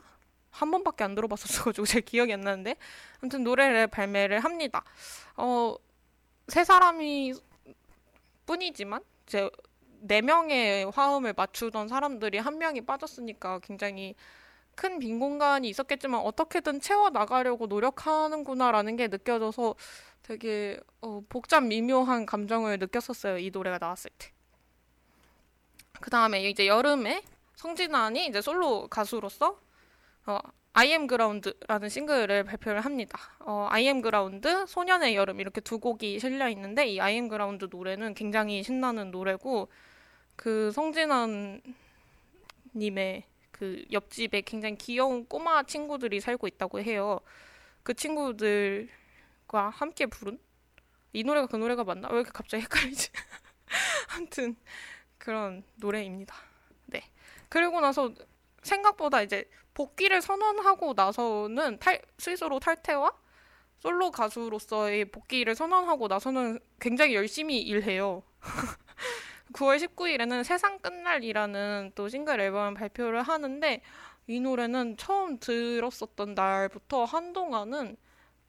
한 번밖에 안 들어봤었어가지고 *laughs* 제 기억이 안 나는데 아무튼 노래를 발매를 합니다. 어, 세 사람이 뿐이지만 이제 네 명의 화음을 맞추던 사람들이 한 명이 빠졌으니까 굉장히 큰 빈 공간이 있었겠지만 어떻게든 채워 나가려고 노력하는구나라는 게 느껴져서 되게 어, 복잡 미묘한 감정을 느꼈었어요. 이 노래가 나왔을 때. 그 다음에 이제 여름에 성진환이 이제 솔로 가수로서 어, I am ground라는 싱글을 발표를 합니다. 어, I am ground, 소년의 여름 이렇게 두 곡이 실려 있는데 이 I am ground 노래는 굉장히 신나는 노래고 그 성진환 님의 그 옆집에 굉장히 귀여운 꼬마 친구들이 살고 있다고 해요. 그 친구들 과 함께 부른 이 노래가 그 노래가 맞나? 왜 이렇게 갑자기 헷갈리지? *laughs* 아무튼 그런 노래입니다. 네. 그리고 나서 생각보다 이제 복귀를 선언하고 나서는 탈, 스위스로 탈퇴와 솔로 가수로서의 복귀를 선언하고 나서는 굉장히 열심히 일해요. *laughs* 9월 19일에는 세상 끝날이라는 또 싱글 앨범 발표를 하는데 이 노래는 처음 들었었던 날부터 한동안은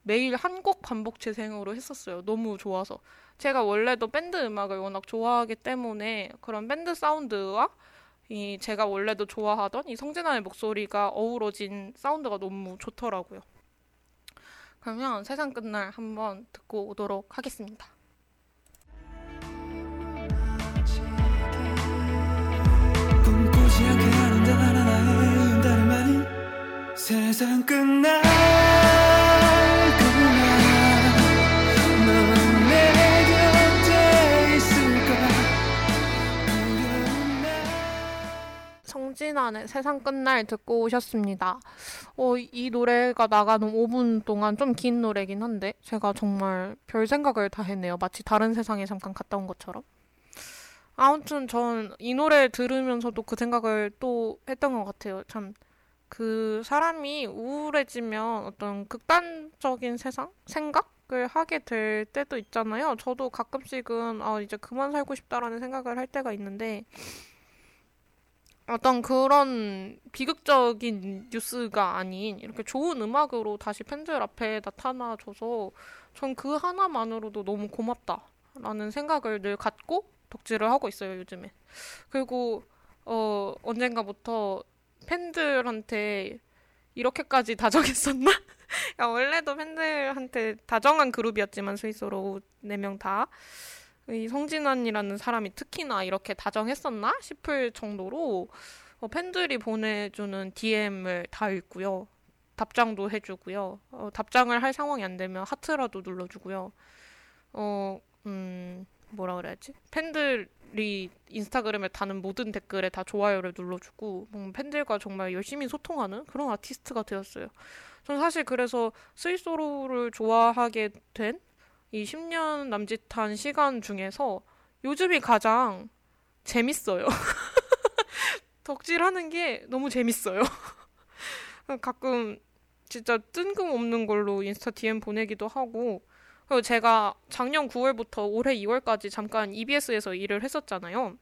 매일 한 곡 반복 재생으로 했었어요. 너무 좋아서. 제가 원래도 밴드 음악을 워낙 좋아하기 때문에 그런 밴드 사운드와 이 제가 원래도 좋아하던 이 성진아의 목소리가 어우러진 사운드가 너무 좋더라고요. 그러면 세상 끝날 한번 듣고 오도록 하겠습니다. 세상 끝날 성진환의 세상 끝날 듣고 오셨습니다. 어, 이 노래가 나가는 5분 동안 좀 긴 노래긴 한데 제가 정말 별 생각을 다 했네요. 마치 다른 세상에 잠깐 갔다 온 것처럼. 아무튼 전 이 노래 들으면서도 그 생각을 또 했던 것 같아요. 참 그 사람이 우울해지면 어떤 극단적인 세상? 생각을 하게 될 때도 있잖아요. 저도 가끔씩은 아, 이제 그만 살고 싶다라는 생각을 할 때가 있는데 어떤 그런 비극적인 뉴스가 아닌 이렇게 좋은 음악으로 다시 팬들 앞에 나타나줘서 전 그 하나만으로도 너무 고맙다라는 생각을 늘 갖고 덕질을 하고 있어요, 요즘에. 그리고 어, 언젠가부터 팬들한테 이렇게까지 다정했었나? *laughs* 야, 원래도 팬들한테 다정한 그룹이었지만 스위스로 네 명 다. 이 성진환이라는 사람이 특히나 이렇게 다정했었나 싶을 정도로 어, 팬들이 보내주는 DM을 다 읽고요. 답장도 해주고요. 어, 답장을 할 상황이 안 되면 하트라도 눌러주고요. 어, 음, 뭐라 그래야지? 팬들이 인스타그램에 다는 모든 댓글에 다 좋아요를 눌러주고 음, 팬들과 정말 열심히 소통하는 그런 아티스트가 되었어요. 저는 사실 그래서 스위스로를 좋아하게 된 이 10년 남짓한 시간 중에서 요즘이 가장 재밌어요. *laughs* 덕질하는 게 너무 재밌어요. *laughs* 가끔 진짜 뜬금없는 걸로 인스타 DM 보내기도 하고 그리고 제가 작년 9월부터 올해 2월까지 잠깐 EBS에서 일을 했었잖아요.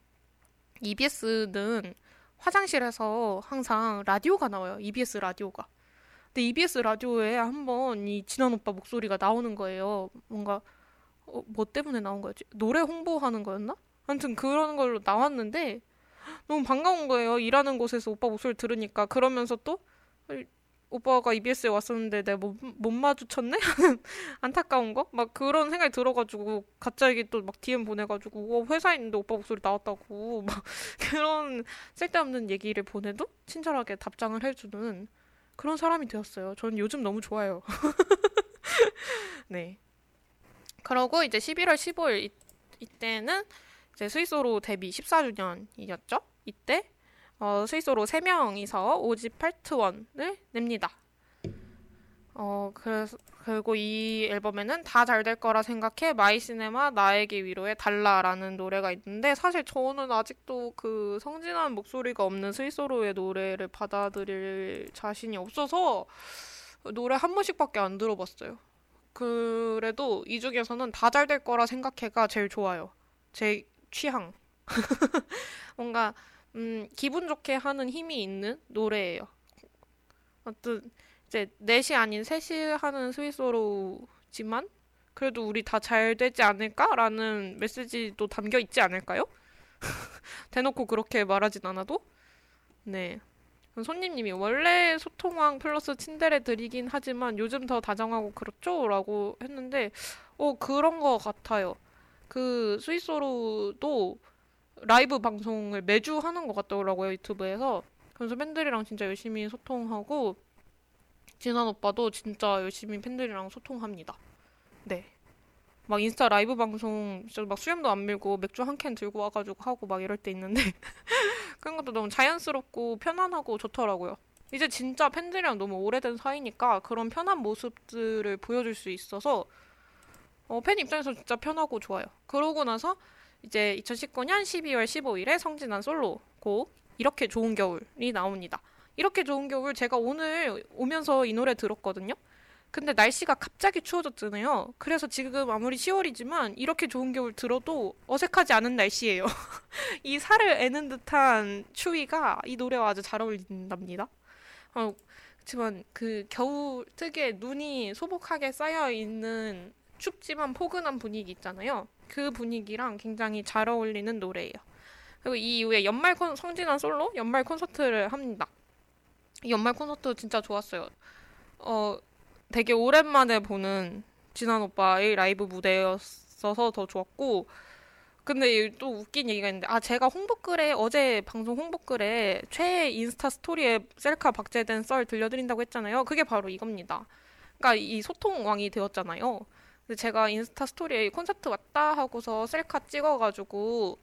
EBS는 화장실에서 항상 라디오가 나와요. EBS 라디오가. 근데 EBS 라디오에 한번 이 진한 오빠 목소리가 나오는 거예요. 뭔가 어, 뭐 때문에 나온 거였지? 노래 홍보하는 거였나? 아무튼 그런 걸로 나왔는데 너무 반가운 거예요. 일하는 곳에서 오빠 목소리 들으니까 그러면서 또 오빠가 EBS에 왔었는데 내가 못, 못 마주쳤네? *laughs* 안타까운 거? 막 그런 생각이 들어가지고 갑자기 또 막 DM 보내가지고 어, 회사에 있는데 오빠 목소리 나왔다고 *laughs* 막 그런 쓸데없는 얘기를 보내도 친절하게 답장을 해주는 그런 사람이 되었어요. 저는 요즘 너무 좋아요. *laughs* 네. 그러고 이제 11월 15일 이, 이때는 이제 스위스로 데뷔 14주년이었죠. 이때 어, 스위스로 3명이서 5집 파트 1을 냅니다. 어, 그래서, 그리고 이 앨범에는 다 잘 될 거라 생각해 마이시네마 나에게 위로해 달라라는 노래가 있는데 사실 저는 아직도 그 성진한 목소리가 없는 스위스로의 노래를 받아들일 자신이 없어서 노래 한 번씩밖에 안 들어봤어요. 그래도 이 중에서는 다 잘 될 거라 생각해가 제일 좋아요. 제 취향. *laughs* 뭔가 음, 기분 좋게 하는 힘이 있는 노래예요. 어떤 이제 넷이 아닌 셋이 하는 스위스로지만 그래도 우리 다 잘 되지 않을까라는 메시지도 담겨 있지 않을까요? *laughs* 대놓고 그렇게 말하진 않아도 네. 손님님이 원래 소통왕 플러스 친데레 드리긴 하지만 요즘 더 다정하고 그렇죠? 라고 했는데 어 그런 거 같아요. 그 스위스로도 라이브 방송을 매주 하는 것 같더라고요 유튜브에서 그래서 팬들이랑 진짜 열심히 소통하고 진한 오빠도 진짜 열심히 팬들이랑 소통합니다. 네. 막 인스타 라이브 방송 진짜 막 수염도 안 밀고 맥주 한 캔 들고 와가지고 하고 막 이럴 때 있는데 *laughs* 그런 것도 너무 자연스럽고 편안하고 좋더라고요. 이제 진짜 팬들이랑 너무 오래된 사이니까 그런 편한 모습들을 보여줄 수 있어서 어, 팬 입장에서 진짜 편하고 좋아요. 그러고 나서 이제 2019년 12월 15일에 성진한 솔로 곡 이렇게 좋은 겨울이 나옵니다. 이렇게 좋은 겨울 제가 오늘 오면서 이 노래 들었거든요. 근데 날씨가 갑자기 추워졌잖아요. 그래서 지금 아무리 10월이지만 이렇게 좋은 겨울 들어도 어색하지 않은 날씨예요. *laughs* 이 살을 애는 듯한 추위가 이 노래와 아주 잘 어울린답니다. 어, 그렇지만 그 겨울 특유의 눈이 소복하게 쌓여 있는 춥지만 포근한 분위기 있잖아요. 그 분위기랑 굉장히 잘 어울리는 노래예요. 그리고 이 이후에 연말 콘, 성진환 솔로 연말 콘서트를 합니다. 이 연말 콘서트 진짜 좋았어요. 어, 되게 오랜만에 보는 진환 오빠의 라이브 무대였어서 더 좋았고, 근데 또 웃긴 얘기가 있는데, 아, 제가 홍보글에, 어제 방송 홍보글에 최애 인스타 스토리에 셀카 박제된 썰 들려드린다고 했잖아요. 그게 바로 이겁니다. 그러니까 이 소통왕이 되었잖아요. 근데 제가 인스타 스토리에 콘서트 왔다 하고서 셀카 찍어가지고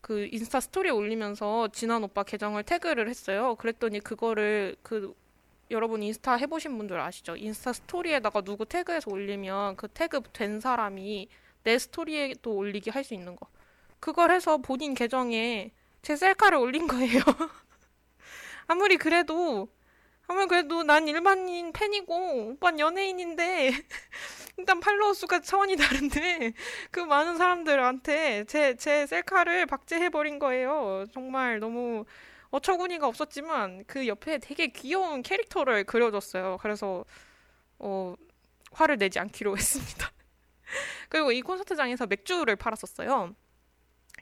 그 인스타 스토리에 올리면서 진환 오빠 계정을 태그를 했어요. 그랬더니 그거를 그 여러분 인스타 해보신 분들 아시죠? 인스타 스토리에다가 누구 태그해서 올리면 그 태그 된 사람이 내 스토리에도 올리게 할수 있는 거. 그걸 해서 본인 계정에 제 셀카를 올린 거예요. *laughs* 아무리 그래도 아무리 그래도 난 일반인 팬이고 오빠는 연예인인데 *laughs* 일단 팔로워 수가 차원이 다른데 *laughs* 그 많은 사람들한테 제 제 셀카를 박제해 버린 거예요. 정말 너무 어처구니가 없었지만 그 옆에 되게 귀여운 캐릭터를 그려줬어요. 그래서 어, 화를 내지 않기로 *laughs* 했습니다. 그리고 이 콘서트장에서 맥주를 팔았었어요.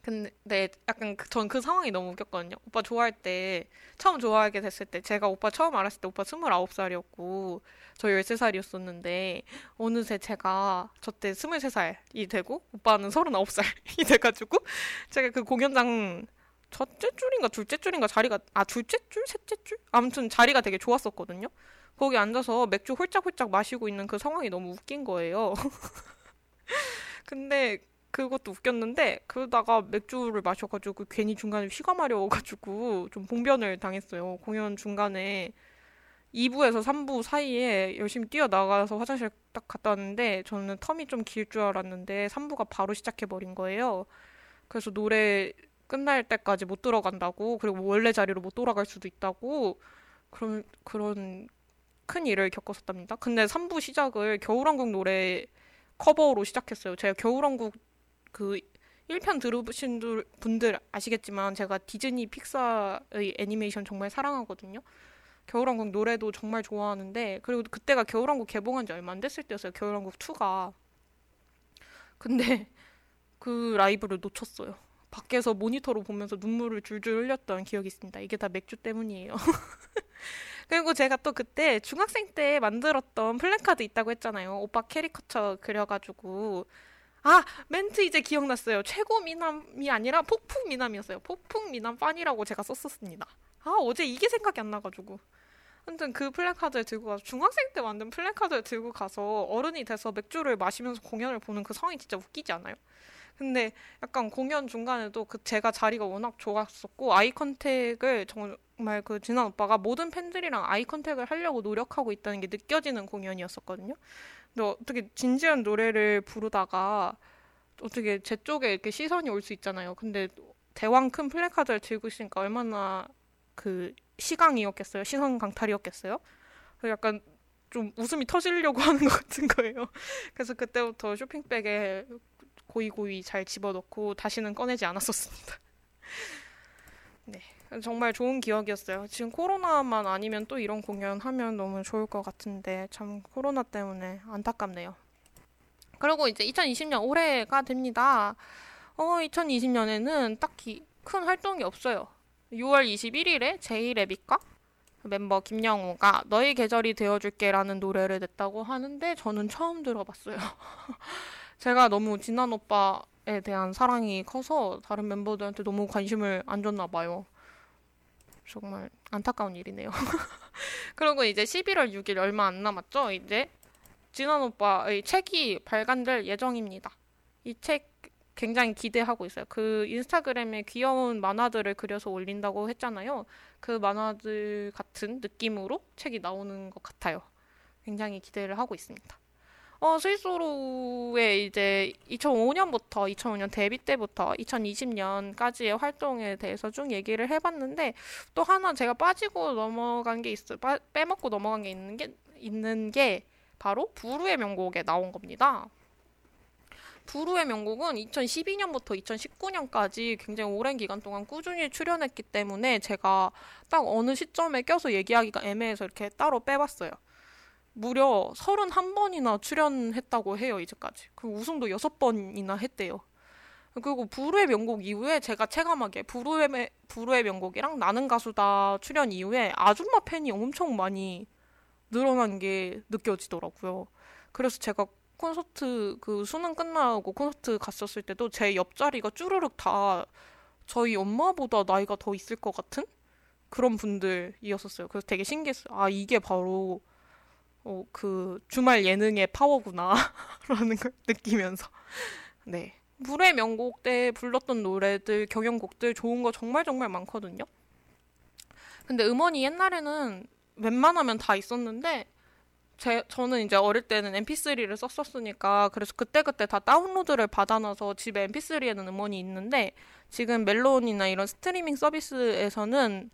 근데 약간 그, 전그 상황이 너무 웃겼거든요. 오빠 좋아할 때 처음 좋아하게 됐을 때 제가 오빠 처음 알았을 때 오빠 29살이었고 저 13살이었었는데 어느새 제가 저때 23살이 되고 오빠는 39살이 *laughs* 돼가지고 제가 그 공연장 첫째 줄인가 둘째 줄인가 자리가 아 둘째 줄 셋째 줄 아무튼 자리가 되게 좋았었거든요. 거기 앉아서 맥주 홀짝홀짝 마시고 있는 그 상황이 너무 웃긴 거예요. *laughs* 근데 그것도 웃겼는데 그러다가 맥주를 마셔가지고 괜히 중간에 휘가 마려워가지고 *laughs* 좀 봉변을 당했어요. 공연 중간에 2부에서 3부 사이에 열심히 뛰어나가서 화장실 딱 갔다 왔는데 저는 텀이 좀 길 줄 알았는데 3부가 바로 시작해버린 거예요. 그래서 노래 끝날 때까지 못 들어간다고 그리고 원래 자리로 못 돌아갈 수도 있다고 그런 그런 큰 일을 겪었었답니다. 근데 3부 시작을 겨울왕국 노래 커버로 시작했어요. 제가 겨울왕국 그 1편 들으신 분들 아시겠지만 제가 디즈니 픽사의 애니메이션 정말 사랑하거든요. 겨울왕국 노래도 정말 좋아하는데 그리고 그때가 겨울왕국 개봉한 지 얼마 안 됐을 때였어요. 겨울왕국 2가. 근데 *laughs* 그 라이브를 놓쳤어요. 밖에서 모니터로 보면서 눈물을 줄줄 흘렸던 기억이 있습니다. 이게 다 맥주 때문이에요. *laughs* 그리고 제가 또 그때 중학생 때 만들었던 플랜카드 있다고 했잖아요. 오빠 캐리커처 그려가지고. 아, 멘트 이제 기억났어요. 최고 미남이 아니라 폭풍 미남이었어요. 폭풍 미남 빤이라고 제가 썼었습니다. 아, 어제 이게 생각이 안 나가지고. 아무튼 그 플랜카드를 들고 가서 중학생 때 만든 플랜카드를 들고 가서 어른이 돼서 맥주를 마시면서 공연을 보는 그 상황이 진짜 웃기지 않아요? 근데 약간 공연 중간에도 그 제가 자리가 워낙 좋았었고 eye contact을 정말 그 진환 오빠가 모든 팬들이랑 eye contact을 하려고 노력하고 있다는 게 느껴지는 공연이었었거든요. 근데 어떻게 진지한 노래를 부르다가 어떻게 제 쪽에 이렇게 시선이 올 수 있잖아요. 근데 대왕 큰 플래카드를 들고 있으니까 얼마나 그 시강이었겠어요. 시선 강탈이었겠어요. 약간 좀 웃음이 터지려고 *laughs* 하는 것 같은 거예요. 그래서 그때부터 쇼핑백에 고이고이 잘 집어넣고 다시는 꺼내지 않았었습니다. *laughs* 네. 정말 좋은 기억이었어요. 지금 코로나만 아니면 또 이런 공연 하면 너무 좋을 것 같은데 참 코로나 때문에 안타깝네요. 그리고 이제 2020년 올해가 됩니다. 어, 2020년에는 딱히 큰 활동이 없어요. 6월 21일에 제이레빗과 멤버 김영우가 너의 계절이 되어줄게라는 노래를 냈다고 하는데 저는 처음 들어봤어요. *laughs* 제가 너무 진한 오빠에 대한 사랑이 커서 다른 멤버들한테 너무 관심을 안 줬나 봐요. 정말 안타까운 일이네요. *laughs* 그리고 이제 11월 6일 얼마 안 남았죠? 이제 진한 오빠의 책이 발간될 예정입니다. 이 책 굉장히 기대하고 있어요. 그 인스타그램에 귀여운 만화들을 그려서 올린다고 했잖아요. 그 만화들 같은 느낌으로 책이 나오는 것 같아요. 굉장히 기대를 하고 있습니다. 어, 스위스로의 이제 2005년부터 2005년 데뷔 때부터 2020년까지의 활동에 대해서 쭉 얘기를 해봤는데 또 하나 제가 빠지고 넘어간 게 있어 빠, 빼먹고 넘어간 게 있는 게 있는 게 바로 부르의 명곡에 나온 겁니다. 부르의 명곡은 2012년부터 2019년까지 굉장히 오랜 기간 동안 꾸준히 출연했기 때문에 제가 딱 어느 시점에 껴서 얘기하기가 애매해서 이렇게 따로 빼봤어요. 무려 31번이나 출연했다고 해요, 이제까지. 그 우승도 6번이나 했대요. 그리고 부르의 명곡 이후에 제가 체감하게 부르의, 부르의 명곡이랑 나는 가수다 출연 이후에 아줌마 팬이 엄청 많이 늘어난 게 느껴지더라고요. 그래서 제가 콘서트 그 수능 끝나고 콘서트 갔었을 때도 제 옆자리가 쭈르륵 다 저희 엄마보다 나이가 더 있을 것 같은 그런 분들이었었어요. 그래서 되게 신기했어요. 아, 이게 바로 어, 그 주말 예능의 파워구나 *laughs* 라는 걸 느끼면서 네 불의 명곡 때 불렀던 노래들 경연곡들 좋은 거 정말 정말 많거든요. 근데 음원이 옛날에는 웬만하면 다 있었는데 제, 저는 이제 어릴 때는 mp3를 썼었으니까 그래서 그때그때 다 다운로드를 받아놔서 집에 mp3에는 음원이 있는데 지금 멜론이나 이런 스트리밍 서비스에서는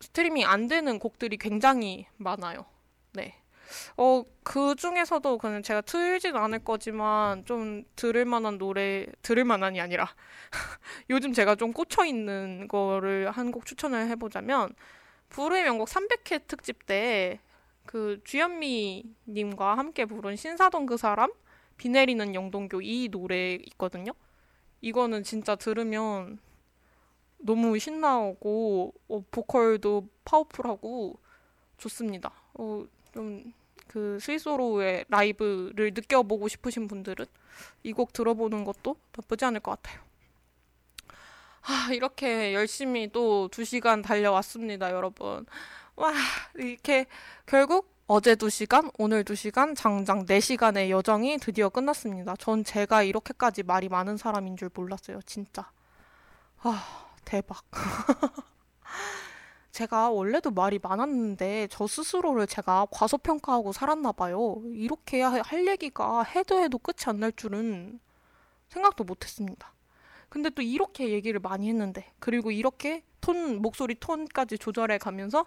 스트리밍 안 되는 곡들이 굉장히 많아요. 네. 어, 그 중에서도 그냥 제가 틀진 않을 거지만 좀 들을 만한 노래, 들을 만한이 아니라 *laughs* 요즘 제가 좀 꽂혀 있는 거를 한 곡 추천을 해보자면 불의 명곡 300회 특집 때 그 주현미 님과 함께 부른 신사동 그 사람 비 내리는 영동교 이 노래 있거든요. 이거는 진짜 들으면 너무 신나고 어, 보컬도 파워풀하고 좋습니다. 어, 좀 그 스위스로의 라이브를 느껴보고 싶으신 분들은 이 곡 들어보는 것도 나쁘지 않을 것 같아요. 아, 이렇게 열심히 또 2시간 달려왔습니다, 여러분. 와, 이렇게 결국 어제 2시간, 오늘 2시간, 장장 4시간의 여정이 드디어 끝났습니다. 전 제가 이렇게까지 말이 많은 사람인 줄 몰랐어요, 진짜. 아, 대박. *laughs* 제가 원래도 말이 많았는데 저 스스로를 제가 과소평가하고 살았나 봐요. 이렇게 할 얘기가 해도 해도 끝이 안 날 줄은 생각도 못 했습니다. 근데 또 이렇게 얘기를 많이 했는데 그리고 이렇게 톤 목소리 톤까지 조절해 가면서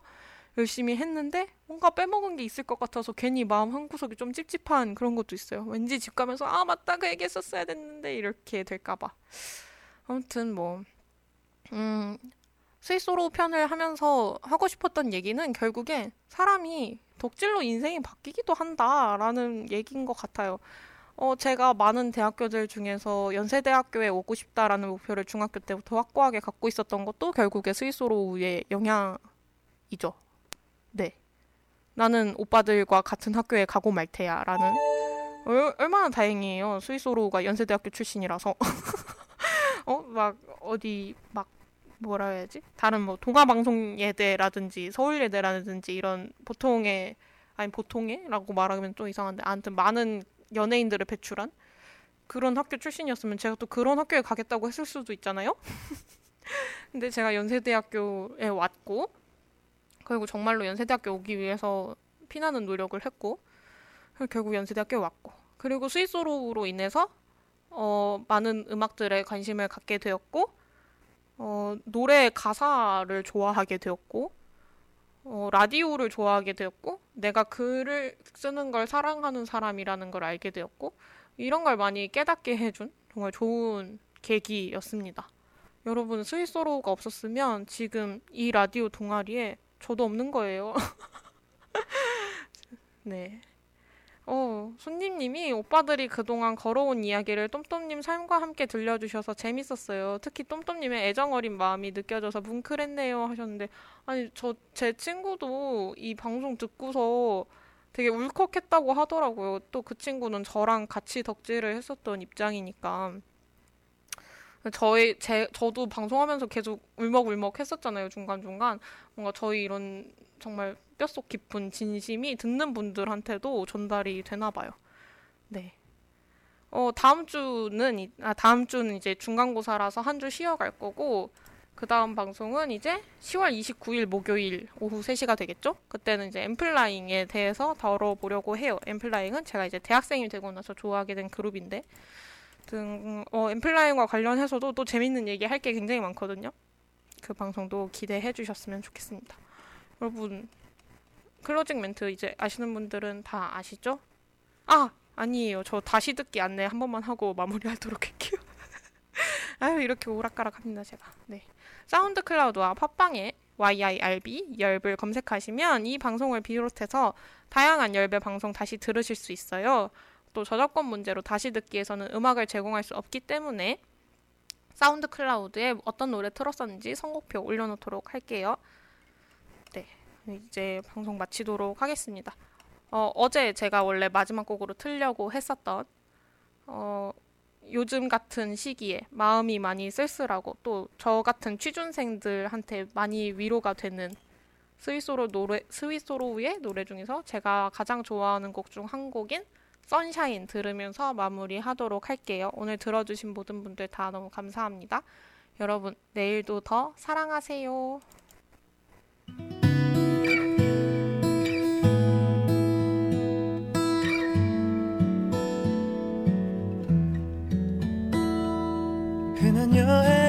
열심히 했는데 뭔가 빼먹은 게 있을 것 같아서 괜히 마음 한구석이 좀 찝찝한 그런 것도 있어요. 왠지 집 가면서 아 맞다 그 얘기했었어야 됐는데 이렇게 될까 봐. 아무튼 뭐 음, 스위스로 편을 하면서 하고 싶었던 얘기는 결국에 사람이 덕질로 인생이 바뀌기도 한다라는 얘기인 것 같아요. 어, 제가 많은 대학교들 중에서 연세대학교에 오고 싶다라는 목표를 중학교 때부터 확고하게 갖고 있었던 것도 결국에 스위스로우의 영향이죠. 네. 나는 오빠들과 같은 학교에 가고 말 테야. 라는. 얼, 얼마나 다행이에요. 스위스로우가 연세대학교 출신이라서. *laughs* 어? 막, 어디, 막, 뭐라 해야지? 다른 뭐, 동아방송예대라든지, 서울예대라든지, 이런 보통의, 아니, 보통의? 라고 말하면 좀 이상한데, 아무튼 많은 연예인들을 배출한 그런 학교 출신이었으면 제가 또 그런 학교에 가겠다고 했을 수도 있잖아요. *laughs* 근데 제가 연세대학교에 왔고 그리고 정말로 연세대학교 오기 위해서 피나는 노력을 했고 결국 연세대학교에 왔고 그리고 스위스로로 인해서 어, 많은 음악들에 관심을 갖게 되었고 어, 노래 가사를 좋아하게 되었고 어, 라디오를 좋아하게 되었고, 내가 글을 쓰는 걸 사랑하는 사람이라는 걸 알게 되었고, 이런 걸 많이 깨닫게 해준 정말 좋은 계기였습니다. 여러분, 스위스로가 없었으면 지금 이 라디오 동아리에 저도 없는 거예요. *laughs* 네. 어, 손님님이 오빠들이 그동안 걸어온 이야기를 똠똠님 삶과 함께 들려주셔서 재밌었어요. 특히 똠똠님의 애정어린 마음이 느껴져서 뭉클했네요 하셨는데, 아니, 저, 제 친구도 이 방송 듣고서 되게 울컥했다고 하더라고요. 또 그 친구는 저랑 같이 덕질을 했었던 입장이니까. 저희, 제, 저도 방송하면서 계속 울먹울먹 했었잖아요, 중간중간. 뭔가 저희 이런 정말 뼛속 깊은 진심이 듣는 분들한테도 전달이 되나 봐요. 네. 어, 다음 주는, 아, 다음 주는 이제 중간고사라서 한 주 쉬어갈 거고, 그 다음 방송은 이제 10월 29일 목요일 오후 3시가 되겠죠? 그때는 이제 엠플라잉에 대해서 다뤄보려고 해요. 엠플라잉은 제가 이제 대학생이 되고 나서 좋아하게 된 그룹인데, 등, 어, 엠플라잉과 관련해서도 또 재밌는 얘기 할 게 굉장히 많거든요. 그 방송도 기대해 주셨으면 좋겠습니다. 여러분, closing 멘트 이제 아시는 분들은 다 아시죠? 아! 아니에요. 저 다시 듣기 안내 한 번만 하고 마무리하도록 할게요. *laughs* 아유, 이렇게 오락가락 합니다, 제가. 네. SoundCloud와 팟빵에 YIRB 열을 검색하시면 이 방송을 비롯해서 다양한 열배 방송 다시 들으실 수 있어요. 또 저작권 문제로 다시 듣기에서는 음악을 제공할 수 없기 때문에 사운드 클라우드에 어떤 노래 틀었었는지 선곡표 올려놓도록 할게요. 네, 이제 방송 마치도록 하겠습니다. 어, 어제 제가 원래 마지막 곡으로 틀려고 했었던 어, 요즘 같은 시기에 마음이 많이 쓸쓸하고 또 저 같은 취준생들한테 많이 위로가 되는 스위소로 노래 스위소로의 노래 중에서 제가 가장 좋아하는 곡 중 한 곡인 선샤인 들으면서 마무리하도록 할게요. 오늘 들어주신 모든 분들 다 너무 감사합니다. 여러분 내일도 더 사랑하세요. 흔한 여행